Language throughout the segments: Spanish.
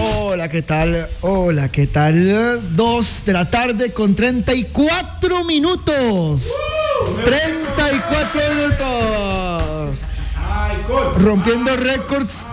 Hola, ¿qué tal? Hola, ¿qué tal? Dos de la tarde con 34 minutos. 34 minutos. Rompiendo récords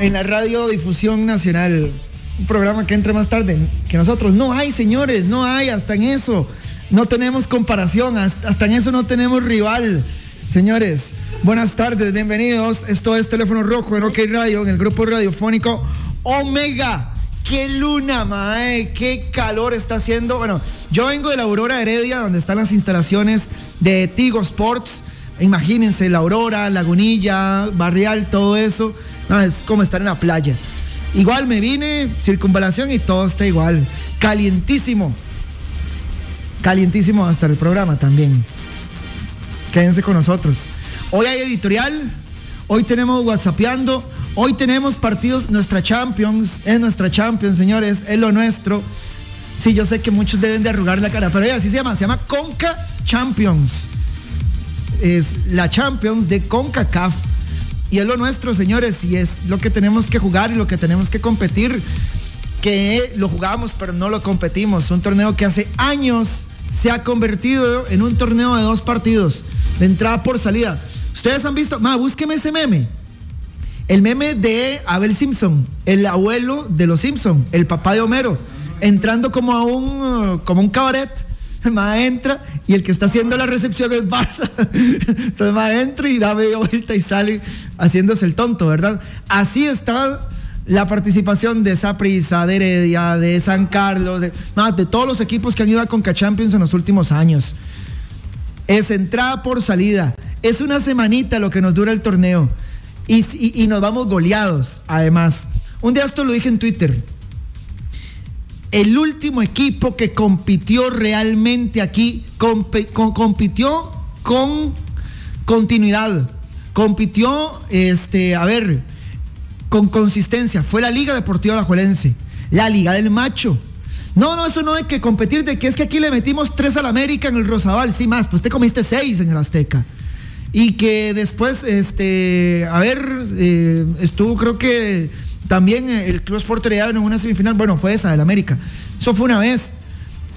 en la radiodifusión nacional. Un programa que entre más tarde que nosotros. No hay, señores, no hay, hasta en eso. No tenemos comparación, hasta en eso no tenemos rival. Señores, buenas tardes, bienvenidos. Esto es Teléfono Rojo en OK Radio, en el grupo radiofónico Omega. ¡Qué luna, mae! ¡Qué calor está haciendo! Bueno, yo vengo de la Aurora Heredia, donde están las instalaciones de Tigo Sports. Imagínense, la Aurora, Lagunilla, Barrial, todo eso. es como estar en la playa. Igual me vine, circunvalación y todo está igual. Calientísimo. Calientísimo hasta el programa también. Quédense con nosotros. Hoy hay editorial, hoy tenemos WhatsAppeando, hoy tenemos partidos, nuestra Champions, es nuestra Champions, señores, es lo nuestro. Sí, yo sé que muchos deben de arrugar la cara, pero así se llama, se llama Conca Champions. Es la Champions de CONCACAF. Y es lo nuestro, señores, y es lo que tenemos que jugar y lo que tenemos que competir. Que lo jugamos, pero no lo competimos. Un torneo que hace años se ha convertido en un torneo de dos partidos, de entrada por salida. Ustedes han visto, ma, búsqueme ese meme. El meme de Abel Simpson, el abuelo de los Simpson, el papá de Homero, entrando como a un, como un cabaret. Entra y el que está haciendo la recepción es Barça. Entonces ma entra y da media vuelta y sale haciéndose el tonto, ¿verdad? Así está la participación de Saprissa, de Heredia, de San Carlos, de, de todos los equipos que han ido a Conca Champions en los últimos años. Es entrada por salida. Es una semanita lo que nos dura el torneo. Y, nos vamos goleados, además. Un día esto lo dije en Twitter. El último equipo que compitió realmente aquí, compitió con continuidad. Compitió, este, a ver, con consistencia. Fue la Liga Deportiva Alajuelense, la Liga del Macho. No, no, eso no hay que competir de que es que aquí le metimos tres al América en el Rosabal, sí más, pues te comiste seis en el Azteca. Y que después, este, a ver, eh, estuvo creo que también el Club Sport en una semifinal, bueno, fue esa del América. Eso fue una vez.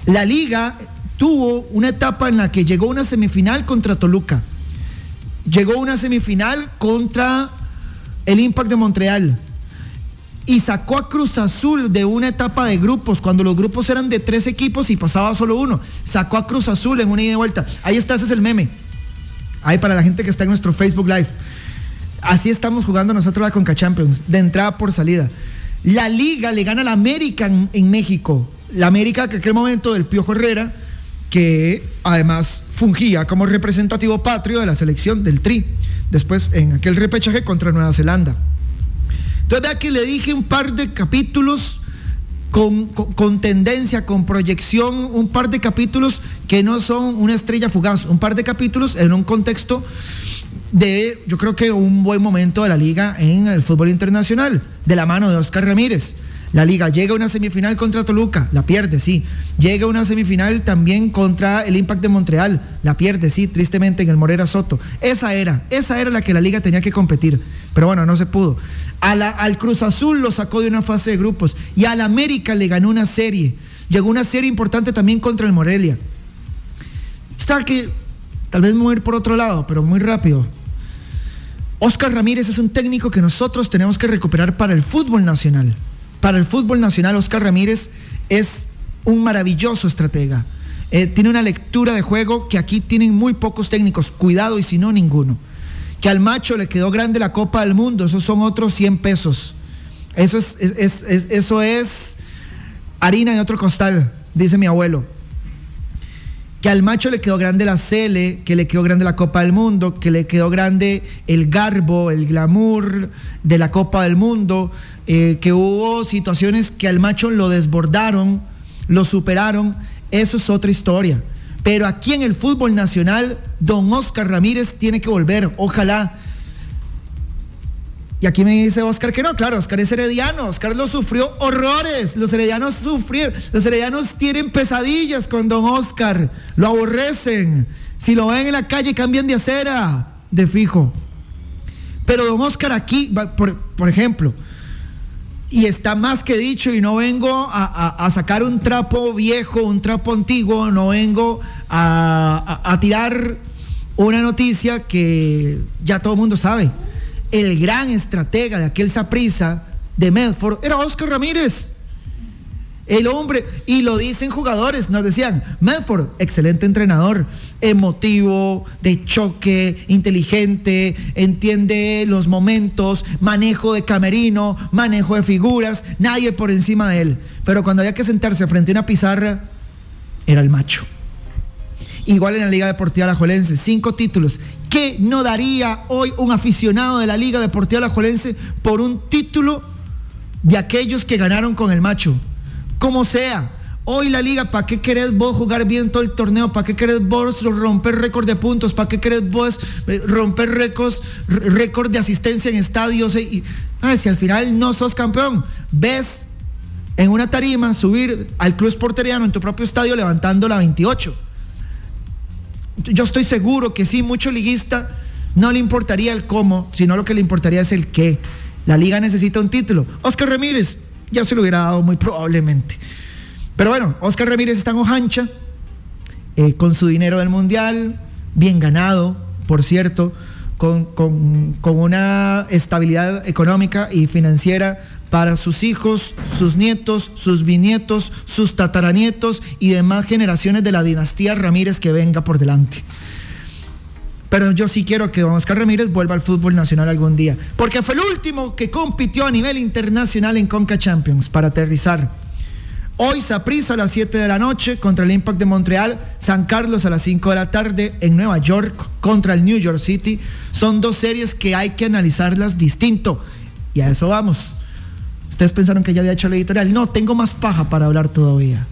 La liga tuvo una etapa en la que llegó una semifinal contra Toluca. Llegó una semifinal contra el Impact de Montreal y sacó a Cruz Azul de una etapa de grupos, cuando los grupos eran de tres equipos y pasaba solo uno. Sacó a Cruz Azul en una ida y vuelta. Ahí está, ese es el meme. Ahí para la gente que está en nuestro Facebook Live. Así estamos jugando nosotros la Conca Champions, de entrada por salida. La Liga le gana a la América en, México. La América que en aquel momento del Piojo Herrera, que además fungía como representativo patrio de la selección del Tri después en aquel repechaje contra Nueva Zelanda. Entonces vea que le dije un par de capítulos con, con, tendencia, con proyección, un par de capítulos que no son una estrella fugaz, un par de capítulos en un contexto de, yo creo que un buen momento de la liga en el fútbol internacional, de la mano de Oscar Ramírez. La liga llega a una semifinal contra Toluca, la pierde, sí. Llega a una semifinal también contra el Impact de Montreal, la pierde, sí, tristemente en el Morera Soto. Esa era, esa era la que la liga tenía que competir. Pero bueno, no se pudo. al Cruz Azul lo sacó de una fase de grupos y al América le ganó una serie. Llegó una serie importante también contra el Morelia. Está que tal vez mover por otro lado, pero muy rápido. Oscar Ramírez es un técnico que nosotros tenemos que recuperar para el fútbol nacional. Para el fútbol nacional, Oscar Ramírez es un maravilloso estratega. Eh, tiene una lectura de juego que aquí tienen muy pocos técnicos. Cuidado y si no, ninguno. Que al macho le quedó grande la Copa del Mundo, esos son otros 100 pesos. Eso es, eso es harina de otro costal, dice mi abuelo. Que al macho le quedó grande la Cele, que le quedó grande la Copa del Mundo, que le quedó grande el garbo, el glamour de la Copa del Mundo, eh, que hubo situaciones que al macho lo desbordaron, lo superaron, eso es otra historia. Pero aquí en el fútbol nacional, don Oscar Ramírez tiene que volver, ojalá. Y aquí me dice Oscar que no, claro, Oscar es herediano, Oscar lo sufrió horrores, los heredianos sufrieron, los heredianos tienen pesadillas con don Oscar, lo aborrecen, si lo ven en la calle cambian de acera, de fijo. Pero don Oscar aquí, por, por ejemplo, y está más que dicho y no vengo a, sacar un trapo viejo, un trapo antiguo, no vengo a, tirar una noticia que ya todo el mundo sabe. El gran estratega de aquel Saprisa de Medford era Oscar Ramírez. El hombre, y lo dicen jugadores, nos decían, Medford, excelente entrenador, emotivo, de choque, inteligente, entiende los momentos, manejo de camerino, manejo de figuras, nadie por encima de él. Pero cuando había que sentarse frente a una pizarra, era el macho. Igual en la Liga Deportiva Alajuelense, cinco títulos. ¿Qué no daría hoy un aficionado de la Liga Deportiva Alajuelense por un título de aquellos que ganaron con el macho? como sea. Hoy la liga, ¿para qué querés vos jugar bien todo el torneo? ¿Para qué querés vos romper récord de puntos? ¿Para qué querés vos eh, romper récords, récord de asistencia en estadios? Y, si al final no sos campeón, ves en una tarima subir al club porteriano en tu propio estadio levantando la 28. Yo estoy seguro que sí, mucho liguista no le importaría el cómo, sino lo que le importaría es el qué. La liga necesita un título. Oscar Ramírez, ya se lo hubiera dado muy probablemente. Pero bueno, Oscar Ramírez está en Ojancha, eh, con su dinero del Mundial, bien ganado, por cierto, con, con, una estabilidad económica y financiera para sus hijos, sus nietos, sus bisnietos, sus tataranietos y demás generaciones de la dinastía Ramírez que venga por delante. Pero yo sí quiero que Oscar Ramírez vuelva al fútbol nacional algún día. Porque fue el último que compitió a nivel internacional en Conca Champions para aterrizar. Hoy Saprissa a las 7 de la noche contra el Impact de Montreal, San Carlos a las 5 de la tarde en Nueva York contra el New York City. Son dos series que hay que analizarlas distinto. Y a eso vamos. Ustedes pensaron que ya había hecho la editorial. No, tengo más paja para hablar todavía.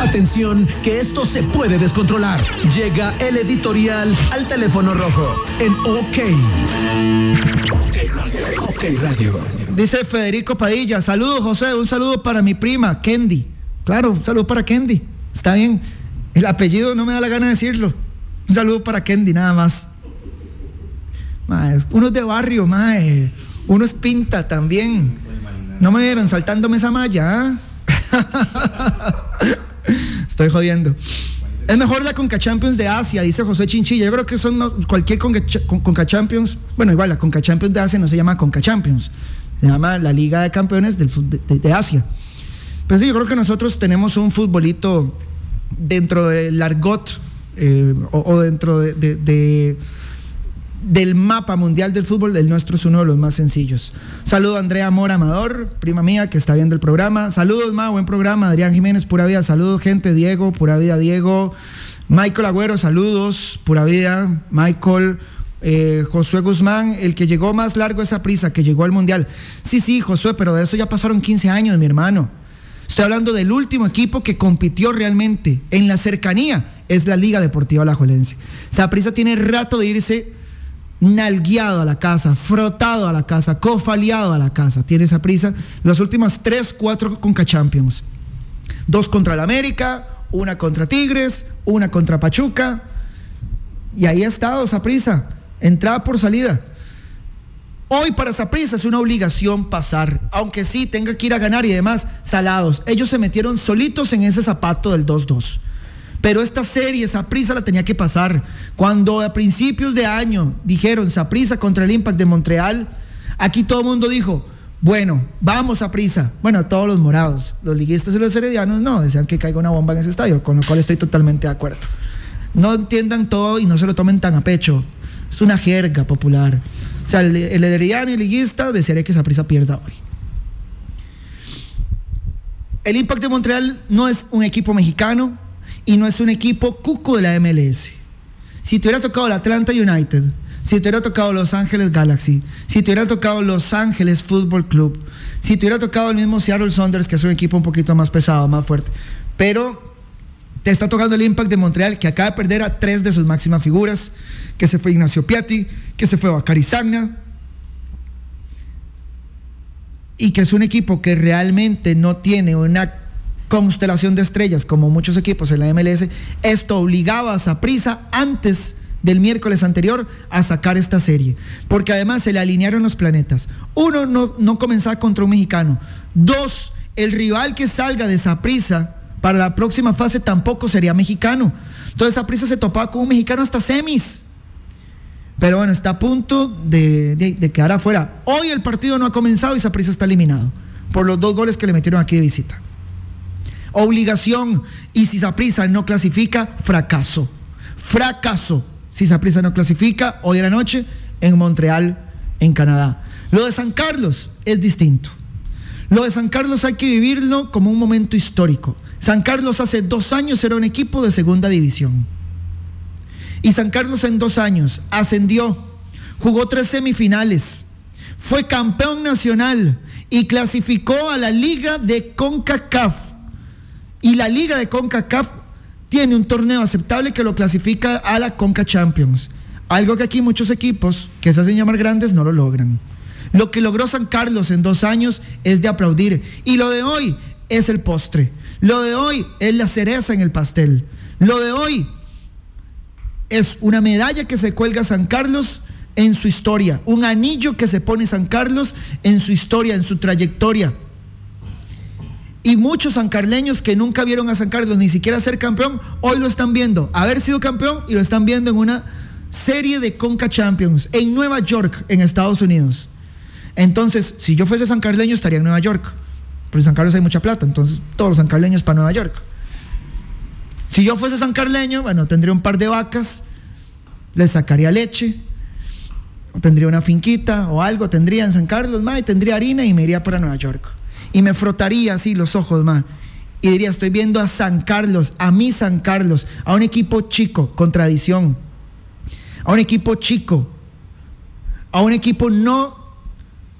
Atención, que esto se puede descontrolar. Llega el editorial al teléfono rojo en OK. OK Radio. Dice Federico Padilla, saludos José, un saludo para mi prima, Kendi. Claro, un saludo para Kendi. Está bien. El apellido no me da la gana de decirlo. Un saludo para Kendi, nada más. Uno es de barrio, mae. Uno es pinta también. No me vieron saltándome esa malla, ¿ah? Estoy jodiendo. Es mejor la Conca Champions de Asia, dice José Chinchilla. Yo creo que son cualquier Conca, Champions. Bueno, igual, la Conca Champions de Asia no se llama Conca Champions. Se llama la Liga de Campeones de, Asia. Pero sí, yo creo que nosotros tenemos un futbolito dentro del argot eh, o, dentro de del mapa mundial del fútbol, el nuestro es uno de los más sencillos. Saludo a Andrea Mora Amador, prima mía que está viendo el programa. Saludos, Ma, buen programa. Adrián Jiménez, pura vida. Saludos, gente. Diego, pura vida, Diego. Michael Agüero, saludos, pura vida. Michael. Eh, Josué Guzmán, el que llegó más largo esa prisa, que llegó al Mundial. Sí, sí, Josué, pero de eso ya pasaron 15 años, mi hermano. Estoy hablando del último equipo que compitió realmente en la cercanía, es la Liga Deportiva Alajuelense. prisa tiene rato de irse nalgueado a la casa, frotado a la casa, cofaliado a la casa. Tiene esa prisa. Las últimas tres, cuatro Conca Champions. Dos contra el América, una contra Tigres, una contra Pachuca. Y ahí ha estado esa prisa. Entrada por salida. Hoy para prisa es una obligación pasar, aunque sí tenga que ir a ganar y demás, salados. Ellos se metieron solitos en ese zapato del 2-2. Pero esta serie, prisa la tenía que pasar. Cuando a principios de año dijeron prisa contra el Impact de Montreal, aquí todo el mundo dijo, bueno, vamos a prisa. Bueno, todos los morados, los liguistas y los heredianos no, desean que caiga una bomba en ese estadio, con lo cual estoy totalmente de acuerdo. No entiendan todo y no se lo tomen tan a pecho. Es una jerga popular. O sea, el, herediano y el liguista desearía que esa prisa pierda hoy. El Impact de Montreal no es un equipo mexicano, y no es un equipo cuco de la MLS. Si te hubiera tocado el Atlanta United, si te hubiera tocado Los Ángeles Galaxy, si te hubiera tocado Los Ángeles Football Club, si te hubiera tocado el mismo Seattle Saunders, que es un equipo un poquito más pesado, más fuerte, pero te está tocando el Impact de Montreal, que acaba de perder a tres de sus máximas figuras, que se fue Ignacio Piatti, que se fue Bacari Sagna, y que es un equipo que realmente no tiene una constelación de estrellas, como muchos equipos en la MLS, esto obligaba a prisa antes del miércoles anterior a sacar esta serie. Porque además se le alinearon los planetas. Uno, no, no comenzar contra un mexicano. Dos, el rival que salga de esa prisa para la próxima fase tampoco sería mexicano. Entonces esa prisa se topaba con un mexicano hasta semis. Pero bueno, está a punto de, quedar afuera. Hoy el partido no ha comenzado y prisa está eliminado por los dos goles que le metieron aquí de visita. Obligación. Y si prisa no clasifica, fracaso. Fracaso. Si prisa no clasifica, hoy en la noche en Montreal, en Canadá. Lo de San Carlos es distinto. Lo de San Carlos hay que vivirlo como un momento histórico. San Carlos hace dos años era un equipo de segunda división. Y San Carlos en dos años ascendió, jugó tres semifinales, fue campeón nacional y clasificó a la liga de CONCACAF. Y la liga de CONCACAF tiene un torneo aceptable que lo clasifica a la CONCA Champions. Algo que aquí muchos equipos que se hacen llamar grandes no lo logran. Lo que logró San Carlos en dos años es de aplaudir. Y lo de hoy es el postre. Lo de hoy es la cereza en el pastel. Lo de hoy es una medalla que se cuelga San Carlos en su historia, un anillo que se pone San Carlos en su historia, en su trayectoria. Y muchos sancarleños que nunca vieron a San Carlos ni siquiera ser campeón, hoy lo están viendo, haber sido campeón y lo están viendo en una serie de Conca Champions en Nueva York, en Estados Unidos. Entonces, si yo fuese sancarleño, estaría en Nueva York. Pero en San Carlos hay mucha plata, entonces todos los sancarleños para Nueva York. Si yo fuese San Carleño, bueno, tendría un par de vacas, les sacaría leche, o tendría una finquita o algo, tendría en San Carlos, ma, y tendría harina y me iría para Nueva York. Y me frotaría así los ojos, ma, y diría, estoy viendo a San Carlos, a mi San Carlos, a un equipo chico, con tradición, a un equipo chico, a un equipo no,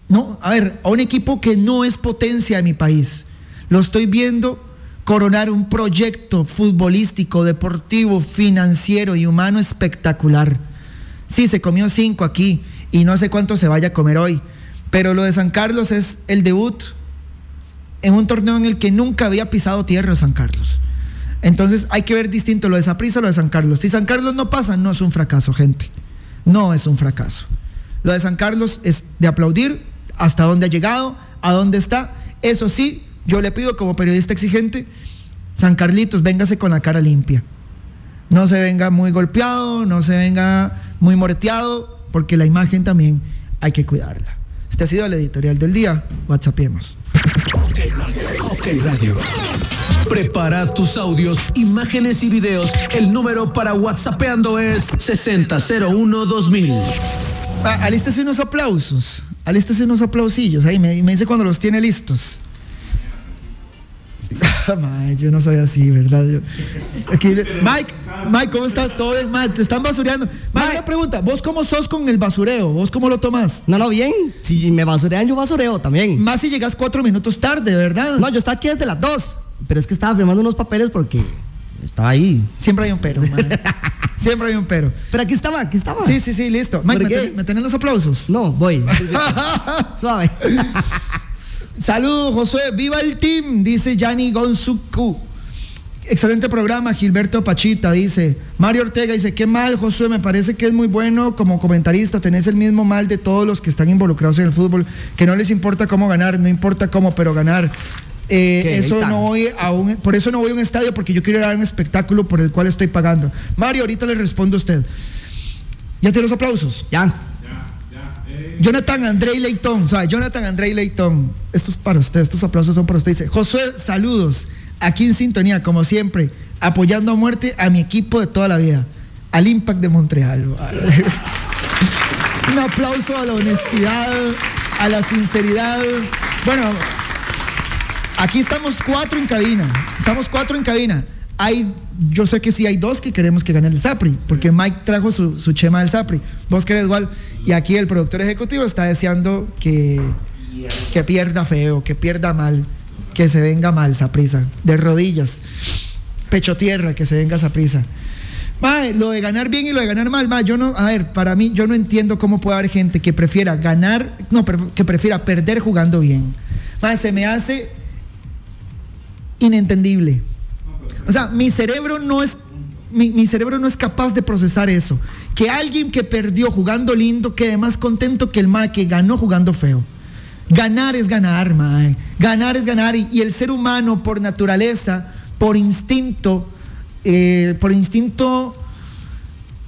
no, a ver, a un equipo que no es potencia de mi país. Lo estoy viendo coronar un proyecto futbolístico, deportivo, financiero y humano espectacular. Sí, se comió cinco aquí y no sé cuánto se vaya a comer hoy, pero lo de San Carlos es el debut en un torneo en el que nunca había pisado tierra San Carlos. Entonces hay que ver distinto lo de Saprissa, lo de San Carlos. Si San Carlos no pasa, no es un fracaso, gente. No es un fracaso. Lo de San Carlos es de aplaudir hasta dónde ha llegado, a dónde está. Eso sí, yo le pido como periodista exigente, San Carlitos, véngase con la cara limpia. No se venga muy golpeado, no se venga muy moreteado, porque la imagen también hay que cuidarla. Este ha sido el editorial del día. WhatsAppemos. Ok Radio. Ok Radio. Prepara tus audios, imágenes y videos. El número para WhatsAppeando es 6001 2000. Ah, alístese unos aplausos. Alístese unos aplausillos. Ahí me dice cuando los tiene listos. yo no soy así, ¿verdad? Mike, Mike, ¿cómo estás? ¿Todo bien? Mike, te están basureando. Mike, una pregunta, ¿vos cómo sos con el basureo? ¿Vos cómo lo tomás? No, no, bien. Si me basurean, yo basureo también. Más si llegas cuatro minutos tarde, ¿verdad? No, yo estaba aquí desde las dos. Pero es que estaba firmando unos papeles porque estaba ahí. Siempre hay un pero, Siempre hay un pero. Pero aquí estaba, aquí estaba. Sí, sí, sí, listo. Mike, ¿me, tenés los aplausos? No, voy. Suave. Saludos, Josué. Viva el team, dice Yanni Gonzuku. Excelente programa, Gilberto Pachita dice. Mario Ortega dice, qué mal, Josué, me parece que es muy bueno como comentarista, tenés el mismo mal de todos los que están involucrados en el fútbol, que no les importa cómo ganar, no importa cómo, pero ganar. Eh, eso no voy a un, por eso no voy a un estadio, porque yo quiero dar un espectáculo por el cual estoy pagando. Mario, ahorita le respondo a usted. ¿Ya tiene los aplausos? Ya. Jonathan Andrei Leitón, sea, Jonathan Andrei Leitón, esto es para usted, estos aplausos son para usted. Dice, Josué, saludos, aquí en sintonía, como siempre, apoyando a muerte a mi equipo de toda la vida, al Impact de Montreal. Un aplauso a la honestidad, a la sinceridad. Bueno, aquí estamos cuatro en cabina, estamos cuatro en cabina. Hay, yo sé que sí hay dos que queremos que gane el Zapri, porque Mike trajo su, su chema del Zapri. Vos querés igual. Y aquí el productor ejecutivo está deseando que, que pierda feo, que pierda mal, que se venga mal Saprisa, de rodillas, pecho tierra, que se venga Saprisa. lo de ganar bien y lo de ganar mal, yo no, a ver, para mí, yo no entiendo cómo puede haber gente que prefiera ganar, no, que prefiera perder jugando bien. se me hace inentendible. O sea, mi cerebro no es, mi, cerebro no es capaz de procesar eso. Que alguien que perdió jugando lindo quede más contento que el ma que ganó jugando feo. Ganar es ganar, mae. Ganar es ganar. Y, el ser humano, por naturaleza, por instinto, eh, por instinto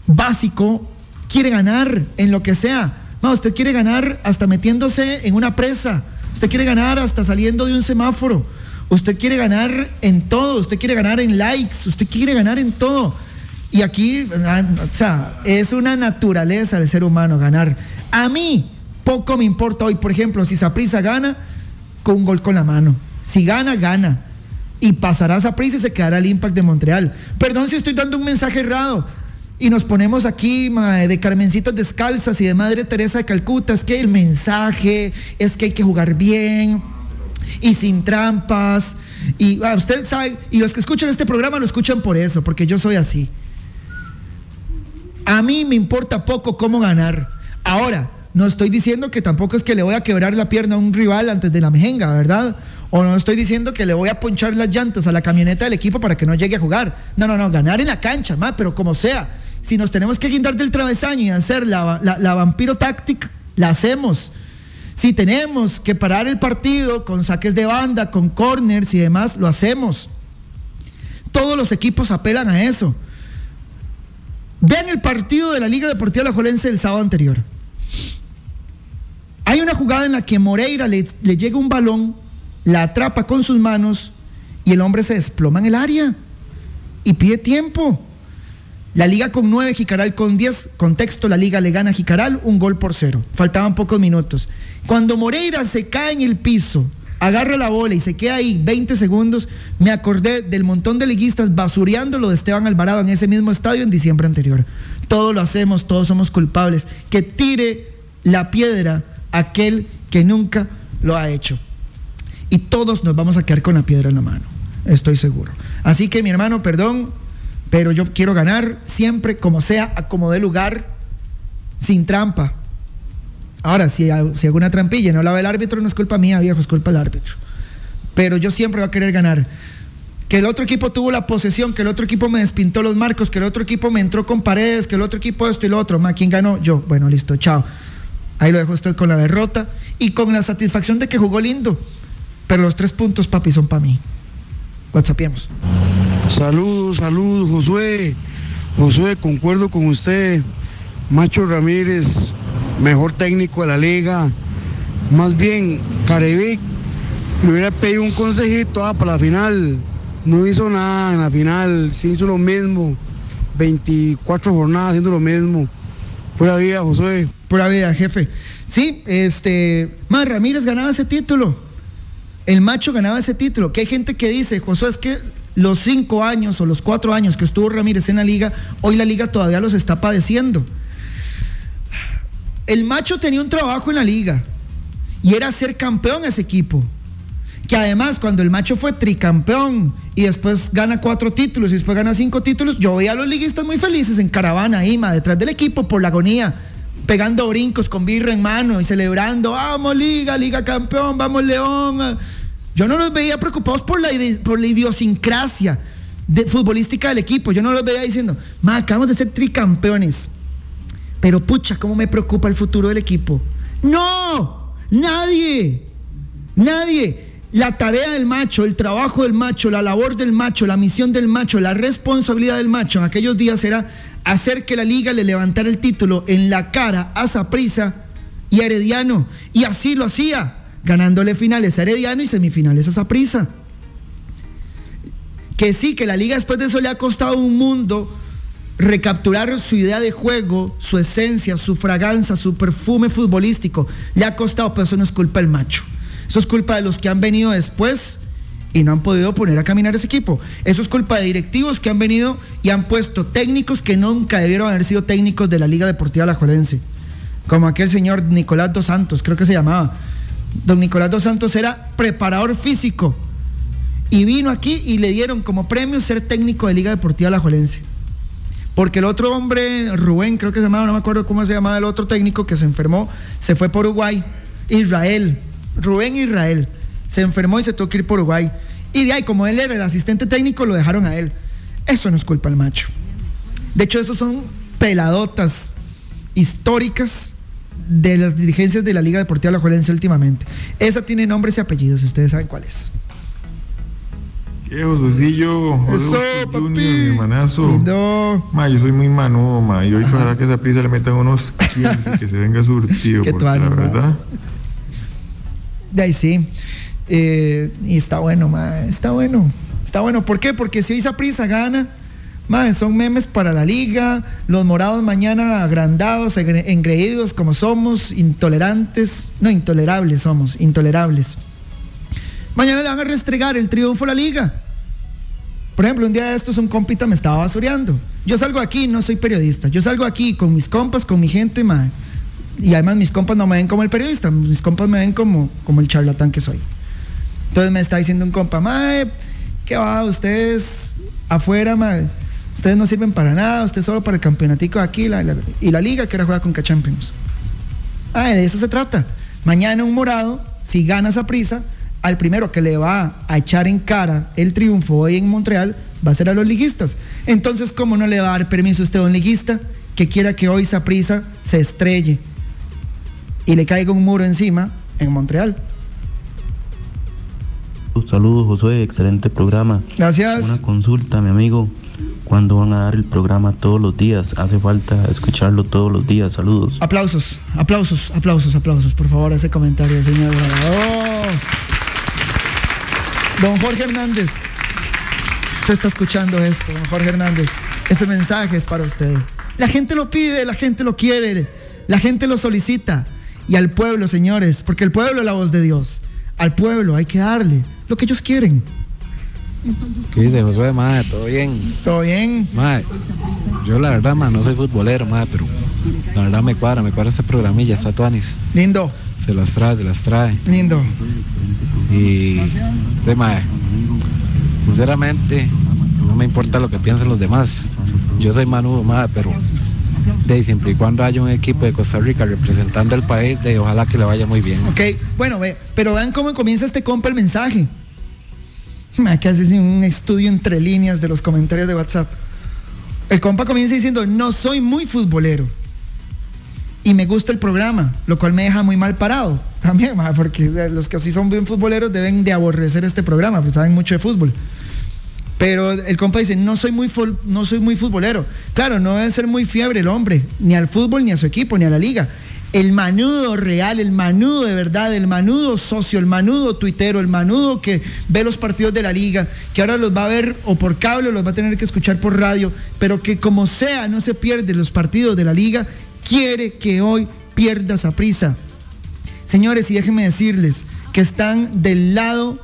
básico, quiere ganar en lo que sea. No, usted quiere ganar hasta metiéndose en una presa. Usted quiere ganar hasta saliendo de un semáforo. Usted quiere ganar en todo. Usted quiere ganar en likes. Usted quiere ganar en todo. Y aquí, ah, o sea, es una naturaleza del ser humano ganar. A mí poco me importa hoy, por ejemplo, si Saprisa gana con un gol con la mano. Si gana, gana. Y pasará Saprisa y se quedará el Impact de Montreal. Perdón si estoy dando un mensaje errado y nos ponemos aquí de Carmencitas descalzas y de Madre Teresa de Calcuta, es que el mensaje es que hay que jugar bien y sin trampas. Y ah, usted sabe, y los que escuchan este programa lo escuchan por eso, porque yo soy así. A mí me importa poco cómo ganar. Ahora, no estoy diciendo que tampoco es que le voy a quebrar la pierna a un rival antes de la mejenga, ¿verdad? O no estoy diciendo que le voy a ponchar las llantas a la camioneta del equipo para que no llegue a jugar. No, no, no, ganar en la cancha, más, pero como sea si nos tenemos que guindar del travesaño y hacer la, la, vampiro táctica, la hacemos. Si tenemos que parar el partido con saques de banda, con corners y demás, lo hacemos. Todos los equipos apelan a eso. Vean el partido de la Liga Deportiva La Jolense del sábado anterior. Hay una jugada en la que Moreira le, le, llega un balón, la atrapa con sus manos y el hombre se desploma en el área y pide tiempo. La liga con 9, Jicaral con 10. Contexto, la liga le gana a Jicaral un gol por cero. Faltaban pocos minutos. Cuando Moreira se cae en el piso, agarra la bola y se queda ahí 20 segundos, me acordé del montón de liguistas basureando lo de Esteban Alvarado en ese mismo estadio en diciembre anterior. Todo lo hacemos, todos somos culpables. Que tire la piedra aquel que nunca lo ha hecho. Y todos nos vamos a quedar con la piedra en la mano, estoy seguro. Así que mi hermano, perdón, pero yo quiero ganar siempre, como sea, a como de lugar, sin trampa. Ahora, si, si hago una trampilla no la ve el árbitro, no es culpa mía, viejo, es culpa del árbitro. Pero yo siempre voy a querer ganar. Que el otro equipo tuvo la posesión, que el otro equipo me despintó los marcos, que el otro equipo me entró con paredes, que el otro equipo esto y lo otro. ¿Quién ganó? Yo. Bueno, listo, chao. Ahí lo dejo usted con la derrota y con la satisfacción de que jugó lindo. Pero los tres puntos, papi, son para mí. WhatsAppiemos. Saludos, saludos, Josué. Josué, concuerdo con usted. Macho Ramírez, mejor técnico de la liga. Más bien, Carevic le hubiera pedido un consejito ah, para la final. No hizo nada en la final, sí hizo lo mismo. 24 jornadas haciendo lo mismo. Pura vida, Josué. Pura vida, jefe. Sí, este. Más Ramírez ganaba ese título. El macho ganaba ese título. Que hay gente que dice, Josué, es que los cinco años o los cuatro años que estuvo Ramírez en la liga, hoy la liga todavía los está padeciendo. El macho tenía un trabajo en la liga y era ser campeón ese equipo. Que además cuando el macho fue tricampeón y después gana cuatro títulos y después gana cinco títulos, yo veía a los liguistas muy felices en caravana ahí, detrás del equipo por la agonía, pegando brincos con birra en mano y celebrando, vamos liga, liga campeón, vamos León. Yo no los veía preocupados por la, por la idiosincrasia futbolística del equipo. Yo no los veía diciendo, ma, acabamos de ser tricampeones. Pero pucha, ¿cómo me preocupa el futuro del equipo? No, nadie, nadie. La tarea del macho, el trabajo del macho, la labor del macho, la misión del macho, la responsabilidad del macho en aquellos días era hacer que la liga le levantara el título en la cara a Saprisa y a Herediano. Y así lo hacía ganándole finales a Herediano y semifinales a Saprissa. Que sí, que la liga después de eso le ha costado un mundo recapturar su idea de juego, su esencia, su fragancia, su perfume futbolístico. Le ha costado, pero eso no es culpa del macho. Eso es culpa de los que han venido después y no han podido poner a caminar ese equipo. Eso es culpa de directivos que han venido y han puesto técnicos que nunca debieron haber sido técnicos de la Liga Deportiva La Jolense. Como aquel señor Nicolás Dos Santos, creo que se llamaba Don Nicolás dos Santos era preparador físico y vino aquí y le dieron como premio ser técnico de Liga Deportiva La Juelense. Porque el otro hombre, Rubén, creo que se llamaba, no me acuerdo cómo se llamaba el otro técnico que se enfermó, se fue por Uruguay. Israel, Rubén Israel, se enfermó y se tuvo que ir por Uruguay. Y de ahí, como él era el asistente técnico, lo dejaron a él. Eso no es culpa del macho. De hecho, esos son peladotas históricas de las dirigencias de la Liga Deportiva La Juelense últimamente. Esa tiene nombres y apellidos, ustedes saben cuál es. ¿Qué? Eso, papi. mi hermanazo. Lindo. Ma, yo soy muy manudo, ma. Y hoy ojalá que esa prisa le metan unos 15 que se venga surtido. Porque la verdad. De ahí sí. Eh, y está bueno, ma, está bueno. Está bueno. ¿Por qué? Porque si hoy prisa gana, ma, son memes para la liga. Los morados mañana agrandados, engre- engreídos como somos, intolerantes. No, intolerables somos, intolerables. Mañana le van a restregar el triunfo a la liga. Por ejemplo, un día de estos un compita me estaba basureando. Yo salgo aquí, no soy periodista. Yo salgo aquí con mis compas, con mi gente, ma. Y además mis compas no me ven como el periodista, mis compas me ven como, como el charlatán que soy. Entonces me está diciendo un compa, mae, ¿qué va? Ustedes afuera, mae, ustedes no sirven para nada, ustedes solo para el campeonatico de aquí la- y la liga que ahora juega con K-Champions. Ah, de eso se trata. Mañana un morado, si gana esa prisa, al primero que le va a echar en cara el triunfo hoy en Montreal va a ser a los liguistas. Entonces, ¿cómo no le va a dar permiso a usted a un liguista que quiera que hoy esa prisa se estrelle y le caiga un muro encima en Montreal? Saludos, Josué, excelente programa. Gracias. Una consulta, mi amigo. ¿Cuándo van a dar el programa todos los días? Hace falta escucharlo todos los días. Saludos. Aplausos, aplausos, aplausos, aplausos, por favor, ese comentario, señor. Oh. Don Jorge Hernández, usted está escuchando esto, don Jorge Hernández. Ese mensaje es para usted. La gente lo pide, la gente lo quiere, la gente lo solicita. Y al pueblo, señores, porque el pueblo es la voz de Dios. Al pueblo hay que darle lo que ellos quieren. ¿Qué dice Josué, madre? ¿Todo bien? ¿Todo bien? Madre, yo la verdad, madre, no soy futbolero, madre, pero la verdad me cuadra, me cuadra este programilla, está Tuanis. Lindo, Se las trae, se las trae. lindo. Y, de madre, sinceramente, no me importa lo que piensen los demás. Yo soy manudo, madre, pero de siempre y cuando haya un equipo de Costa Rica representando el país, de ojalá que le vaya muy bien. Ok, bueno, ve, pero vean cómo comienza este compa el mensaje. Que hace así un estudio entre líneas de los comentarios de WhatsApp. El compa comienza diciendo, no soy muy futbolero. Y me gusta el programa, lo cual me deja muy mal parado. También, porque los que sí son bien futboleros deben de aborrecer este programa, pues saben mucho de fútbol. Pero el compa dice, no soy, muy no soy muy futbolero. Claro, no debe ser muy fiebre el hombre, ni al fútbol, ni a su equipo, ni a la liga. El manudo real, el manudo de verdad, el manudo socio, el manudo tuitero, el manudo que ve los partidos de la liga, que ahora los va a ver o por cable o los va a tener que escuchar por radio, pero que como sea no se pierde los partidos de la liga, quiere que hoy pierda esa prisa. Señores, y déjenme decirles que están del lado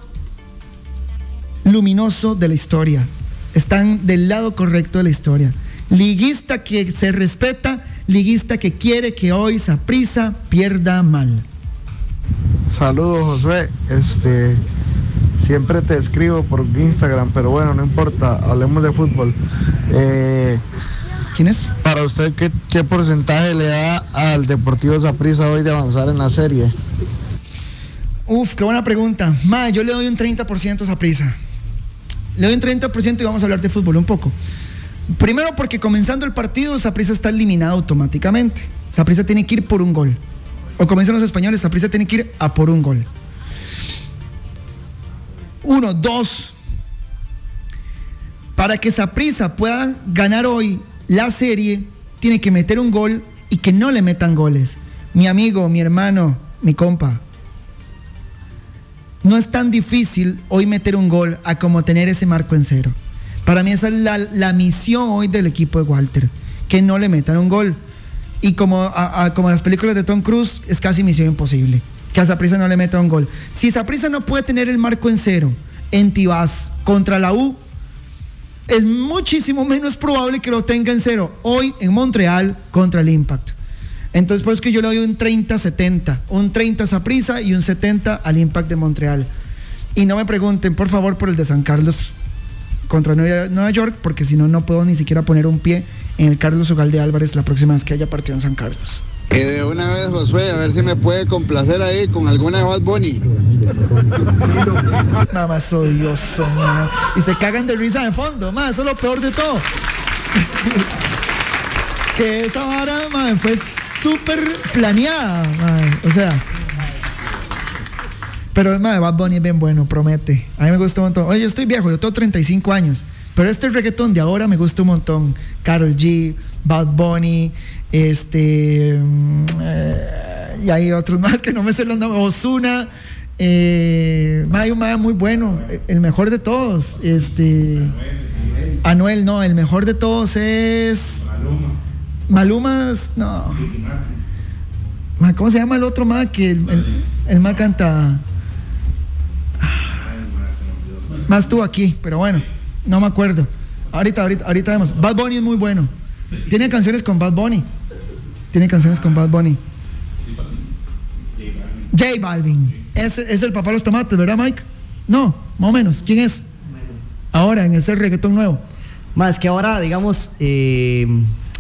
luminoso de la historia. Están del lado correcto de la historia. Liguista que se respeta, liguista que quiere que hoy Saprisa pierda mal. Saludos, Josué. Este, siempre te escribo por Instagram, pero bueno, no importa. Hablemos de fútbol. Eh, ¿Quién es? para usted, ¿qué, qué porcentaje le da al Deportivo Saprissa hoy de avanzar en la serie? Uf, qué buena pregunta. Ma, yo le doy un 30% a Saprisa. Le doy un 30% y vamos a hablar de fútbol un poco. Primero porque comenzando el partido, Saprisa está eliminado automáticamente. Saprisa tiene que ir por un gol. O dicen los españoles, Saprisa tiene que ir a por un gol. Uno, dos. Para que Saprisa pueda ganar hoy la serie, tiene que meter un gol y que no le metan goles. Mi amigo, mi hermano, mi compa. No es tan difícil hoy meter un gol a como tener ese marco en cero. Para mí esa es la, la misión hoy del equipo de Walter, que no le metan un gol. Y como a, como las películas de Tom Cruise, es casi misión imposible. Que a Saprissa no le meta un gol. Si Saprissa no puede tener el marco en cero en Tibás contra la U, es muchísimo menos probable que lo tenga en cero hoy en Montreal contra el Impact. Entonces, pues que yo le doy un 30-70, un 30 a y un 70 al Impact de Montreal. Y no me pregunten, por favor, por el de San Carlos contra Nueva, York, porque si no, no puedo ni siquiera poner un pie en el Carlos Ugalde Álvarez la próxima vez que haya partido en San Carlos. Y de una vez, Josué, a ver si me puede complacer ahí con alguna de Bad Bunny. Nada más odioso. Y se cagan de risa de fondo, más, eso es lo peor de todo. que esa vara, mae, fue súper planeada. O sea. Pero mae, Bad Bunny es bien bueno, promete. A mí me gusta un montón. Oye, yo estoy viejo, yo tengo 35 años. Pero este reggaetón de ahora me gusta un montón. Carol G, Bad Bunny, este. mm, eh, y hay otros más que no me sé los nombres. Osuna. Eh, un mae muy bueno. El mejor de todos. Este. Anuel, no, el mejor de todos es. Maluma. es- no. ¿Cómo se llama el otro más que el, el, el ma canta? Más tú aquí, pero bueno, no me acuerdo. Ahorita, ahorita, ahorita vemos. Bad Bunny es muy bueno. Tiene canciones con Bad Bunny. Tiene canciones con Bad Bunny. J Balvin. Es, es el papá de los tomates, ¿verdad, Mike? No, más o menos. ¿Quién es? Ahora, en ese reggaetón nuevo. Más que ahora, digamos, eh,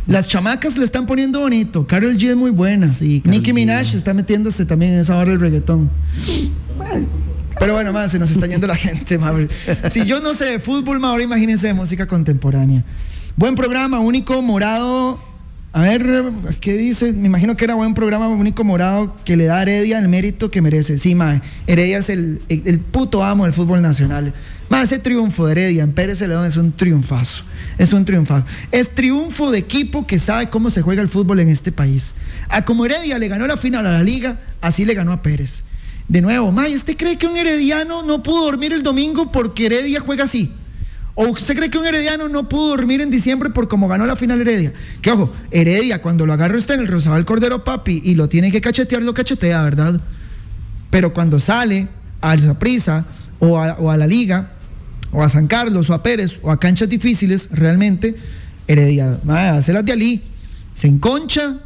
Las chamacas le están poniendo bonito. Carol G es muy buena. Sí, Nicki. Minaj está metiéndose también en esa hora del reggaetón. Pero bueno, más se nos está yendo la gente. ma. Si yo no sé de fútbol, ma, ahora imagínense de música contemporánea. Buen programa, único morado. A ver, ¿qué dice? Me imagino que era buen programa, único morado, que le da a Heredia el mérito que merece. Sí, ma, Heredia es el, el, puto amo del fútbol nacional. Más ese triunfo de Heredia en Pérez Celedón es un triunfazo. Es un triunfazo. Es triunfo de equipo que sabe cómo se juega el fútbol en este país. A como Heredia le ganó la final a la liga, así le ganó a Pérez. De nuevo, May, ¿usted cree que un herediano no pudo dormir el domingo porque Heredia juega así? ¿O usted cree que un herediano no pudo dormir en diciembre por cómo ganó la final Heredia? Que ojo, Heredia, cuando lo agarra usted en el Rosabal Cordero Papi y lo tiene que cachetear, lo cachetea, ¿verdad? Pero cuando sale a Zaprisa o a, o a la Liga, o a San Carlos, o a Pérez, o a canchas difíciles, realmente, Heredia, hace las de Ali, se enconcha,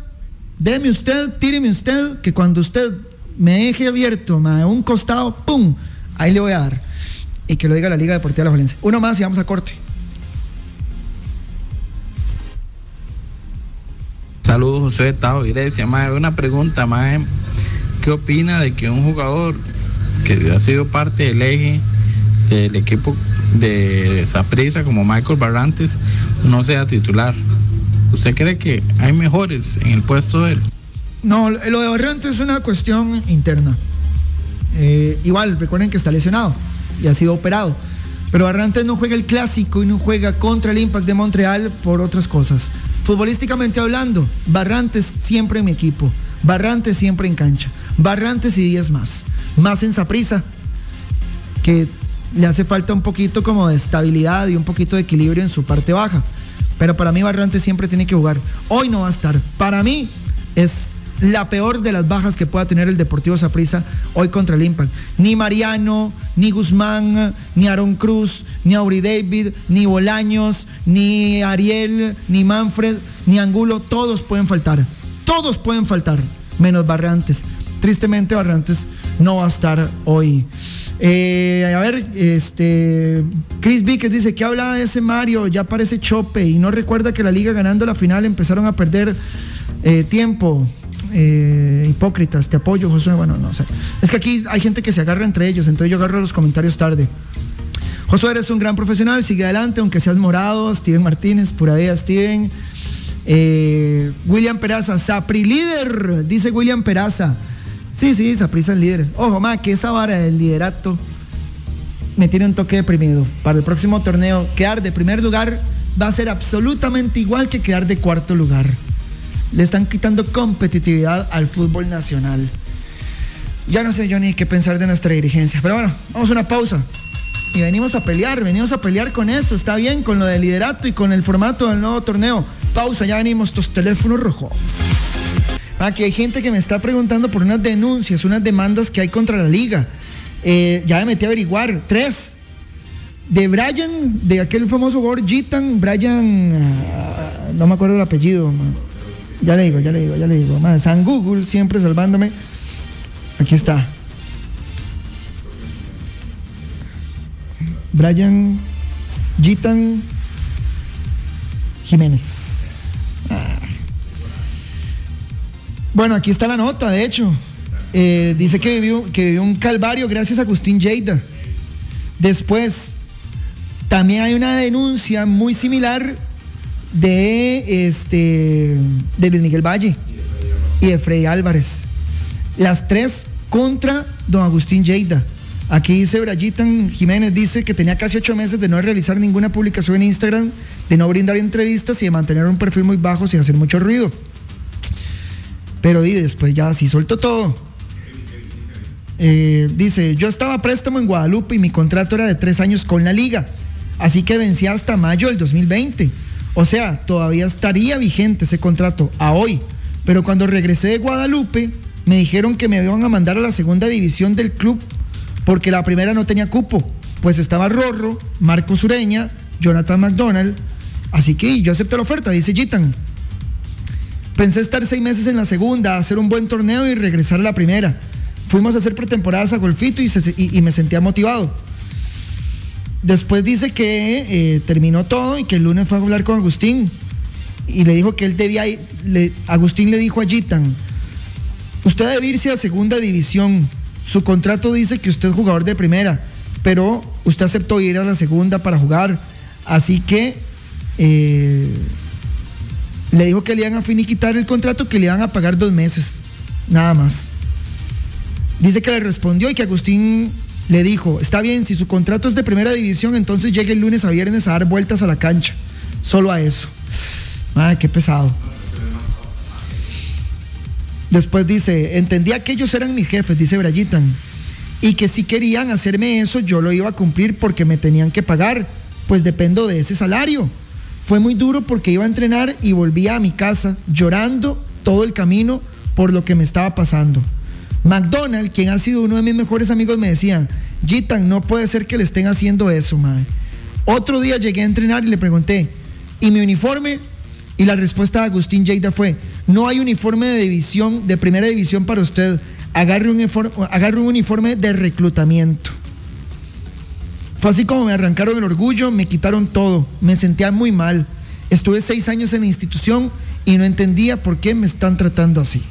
deme usted, tíreme usted, que cuando usted me deje abierto, mae, un costado, ¡pum! Ahí le voy a dar. Y que lo diga la Liga Deportiva de la Valencia. Uno más y vamos a corte. Saludos, José Tao Iglesia. Mae, una pregunta, mae. ¿Qué opina de que un jugador que ha sido parte del eje del equipo de Saprissa como Michael Barrantes no sea titular? ¿Usted cree que hay mejores en el puesto de él? No, lo de Barrantes es una cuestión interna. Eh, igual, recuerden que está lesionado y ha sido operado. Pero Barrantes no juega el clásico y no juega contra el Impact de Montreal por otras cosas. Futbolísticamente hablando, Barrantes siempre en mi equipo. Barrantes siempre en cancha. Barrantes y 10 más. Más en Saprisa, que le hace falta un poquito como de estabilidad y un poquito de equilibrio en su parte baja. Pero para mí Barrantes siempre tiene que jugar. Hoy no va a estar. Para mí es la peor de las bajas que pueda tener el Deportivo Saprissa hoy contra el Impact. Ni Mariano, ni Guzmán, ni Aaron Cruz, ni Auri David, ni Bolaños, ni Ariel, ni Manfred, ni Angulo, todos pueden faltar. Todos pueden faltar, menos Barrantes. Tristemente Barrantes no va a estar hoy. Eh, a ver, este Chris Víquez dice que habla de ese Mario, ya parece chope y no recuerda que la liga ganando la final empezaron a perder eh, tiempo. Eh, hipócritas, te apoyo, Josué. Bueno, no sé. Es que aquí hay gente que se agarra entre ellos, entonces yo agarro los comentarios tarde. Josué, eres un gran profesional, sigue adelante, aunque seas morado. Steven Martínez, pura vida, Steven. Eh, William Peraza, Sapri líder, dice William Peraza. Sí, sí, Saprissa es líder. Ojo, ma, que esa vara del liderato me tiene un toque deprimido. Para el próximo torneo, quedar de primer lugar va a ser absolutamente igual que quedar de cuarto lugar. Le están quitando competitividad al fútbol nacional. Ya no sé yo ni qué pensar de nuestra dirigencia. Pero bueno, vamos a una pausa. Y venimos a pelear, venimos a pelear con eso. Está bien, con lo del liderato y con el formato del nuevo torneo. Pausa, ya venimos, tus teléfonos rojos. Aquí hay gente que me está preguntando por unas denuncias, unas demandas que hay contra la liga. Eh, ya me metí a averiguar. Tres. De Brian, de aquel famoso jugador Gitan, Brian, ah, no me acuerdo el apellido. ma. Ya le digo, ya le digo, ya le digo. ma, San Google, siempre salvándome. Aquí está. Brian Gitan Jiménez. Ah. Bueno, aquí está la nota, de hecho. Eh, dice que vivió, que vivió un calvario gracias a Agustín Lleida. Después, también hay una denuncia muy similar de este de Luis Miguel Valle y de Freddy Álvarez. Las tres contra don Agustín Lleida. Aquí dice Brayitan Jiménez, dice que tenía casi ocho meses de no realizar ninguna publicación en Instagram, de no brindar entrevistas y de mantener un perfil muy bajo sin hacer mucho ruido. Pero y después ya sí soltó todo. Eh, dice, yo estaba a préstamo en Guadalupe y mi contrato era de tres años con la liga, así que vencía hasta mayo del 2020. O sea, todavía estaría vigente ese contrato a hoy. Pero cuando regresé de Guadalupe, me dijeron que me iban a mandar a la segunda división del club porque la primera no tenía cupo. Pues estaba Rorro, Marco Sureña, Jonathan McDonald. Así que yo acepté la oferta, dice Gitan. Pensé estar seis meses en la segunda, hacer un buen torneo y regresar a la primera. Fuimos a hacer pretemporadas a Golfito y, y me sentía motivado. Después dice que eh, terminó todo y que el lunes fue a hablar con Agustín y le dijo que él debía ir. Agustín le dijo a Gitan: Usted debe irse a segunda división. Su contrato dice que usted es jugador de primera, pero usted aceptó ir a la segunda para jugar. Así que eh, le dijo que le iban a finiquitar el contrato, que le iban a pagar dos meses, nada más. Dice que le respondió y que Agustín le dijo, está bien, si su contrato es de primera división, entonces llegue el lunes a viernes a dar vueltas a la cancha. Solo a eso. Ay, qué pesado. Después dice, entendía que ellos eran mis jefes, dice Brayitan, y que si querían hacerme eso, yo lo iba a cumplir porque me tenían que pagar, pues dependo de ese salario. Fue muy duro porque iba a entrenar y volvía a mi casa llorando todo el camino por lo que me estaba pasando. McDonald, quien ha sido uno de mis mejores amigos, me decía, Gitan, no puede ser que le estén haciendo eso, mae. Otro día llegué a entrenar y le pregunté, ¿y mi uniforme? Y la respuesta de Agustín Lleida fue, no hay uniforme de división, de primera división para usted, agarre un, agarre un uniforme de reclutamiento. Fue así como me arrancaron el orgullo, me quitaron todo, me sentía muy mal. Estuve seis años en la institución y no entendía por qué me están tratando así.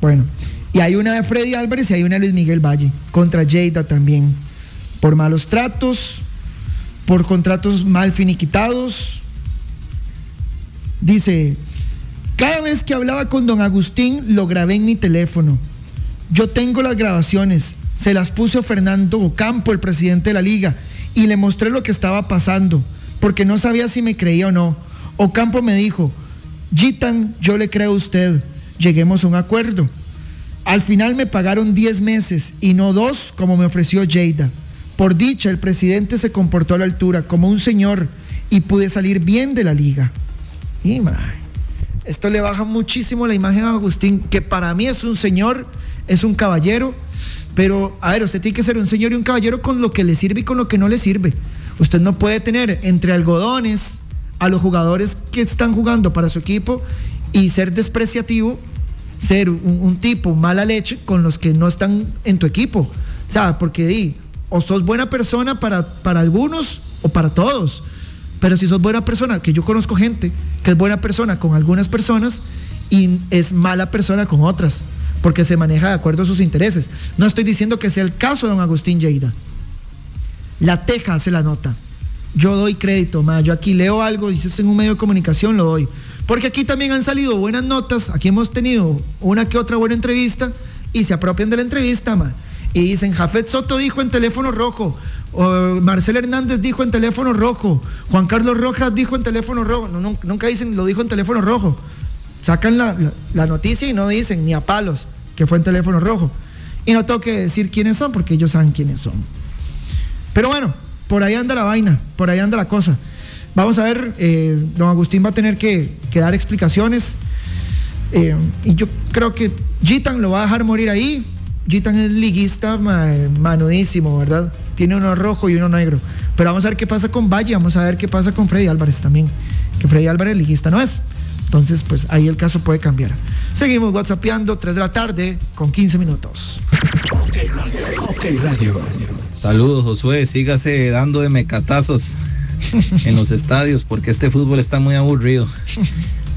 Bueno, y hay una de Freddy Álvarez y hay una de Luis Miguel Valle, contra Lleida también, por malos tratos, por contratos mal finiquitados. Dice, cada vez que hablaba con don Agustín lo grabé en mi teléfono. Yo tengo las grabaciones, se las puse a Fernando Ocampo, el presidente de la liga, y le mostré lo que estaba pasando, porque no sabía si me creía o no. Ocampo me dijo, Gitan, yo le creo a usted, lleguemos a un acuerdo. Al final me pagaron 10 meses y no dos como me ofreció Jada. Por dicha, el presidente se comportó a la altura como un señor y pude salir bien de la liga. Y mae, esto le baja muchísimo la imagen a Agustín, que para mí es un señor, es un caballero, pero a ver, usted tiene que ser un señor y un caballero con lo que le sirve y con lo que no le sirve. Usted no puede tener entre algodones a los jugadores que están jugando para su equipo y ser despreciativo, ser un, tipo mala leche con los que no están en tu equipo. O sea, porque di, o sos buena persona para, para algunos o para todos. Pero si sos buena persona, que yo conozco gente que es buena persona con algunas personas y es mala persona con otras, porque se maneja de acuerdo a sus intereses. No estoy diciendo que sea el caso de don Agustín Lleida. La teja hace la nota. Yo doy crédito, ma. Yo aquí leo algo si estoy en un medio de comunicación lo doy. Porque aquí también han salido buenas notas. Aquí hemos tenido una que otra buena entrevista y se apropian de la entrevista, ma. Y dicen, Jafet Soto dijo en teléfono rojo, Marcel Hernández dijo en teléfono rojo, Juan Carlos Rojas dijo en teléfono rojo. Nunca dicen lo dijo en teléfono rojo. Sacan la, la- la noticia y no dicen ni a palos que fue en teléfono rojo. Y no tengo que decir quiénes son porque ellos saben quiénes son. Pero bueno, por ahí anda la vaina, por ahí anda la cosa. Vamos a ver, eh, don Agustín va a tener que, dar explicaciones. Eh, y yo creo que Gitan lo va a dejar morir ahí. Gitan es liguista ma- manudísimo, ¿verdad? Tiene uno rojo y uno negro. Pero vamos a ver qué pasa con Valle, vamos a ver qué pasa con Freddy Álvarez también. Que Freddy Álvarez liguista no es. Entonces, pues ahí el caso puede cambiar. Seguimos WhatsAppeando, 3 de la tarde, con 15 minutos. Ok Radio. Saludos, Josué. Sígase dando de mecatazos en los estadios porque este fútbol está muy aburrido.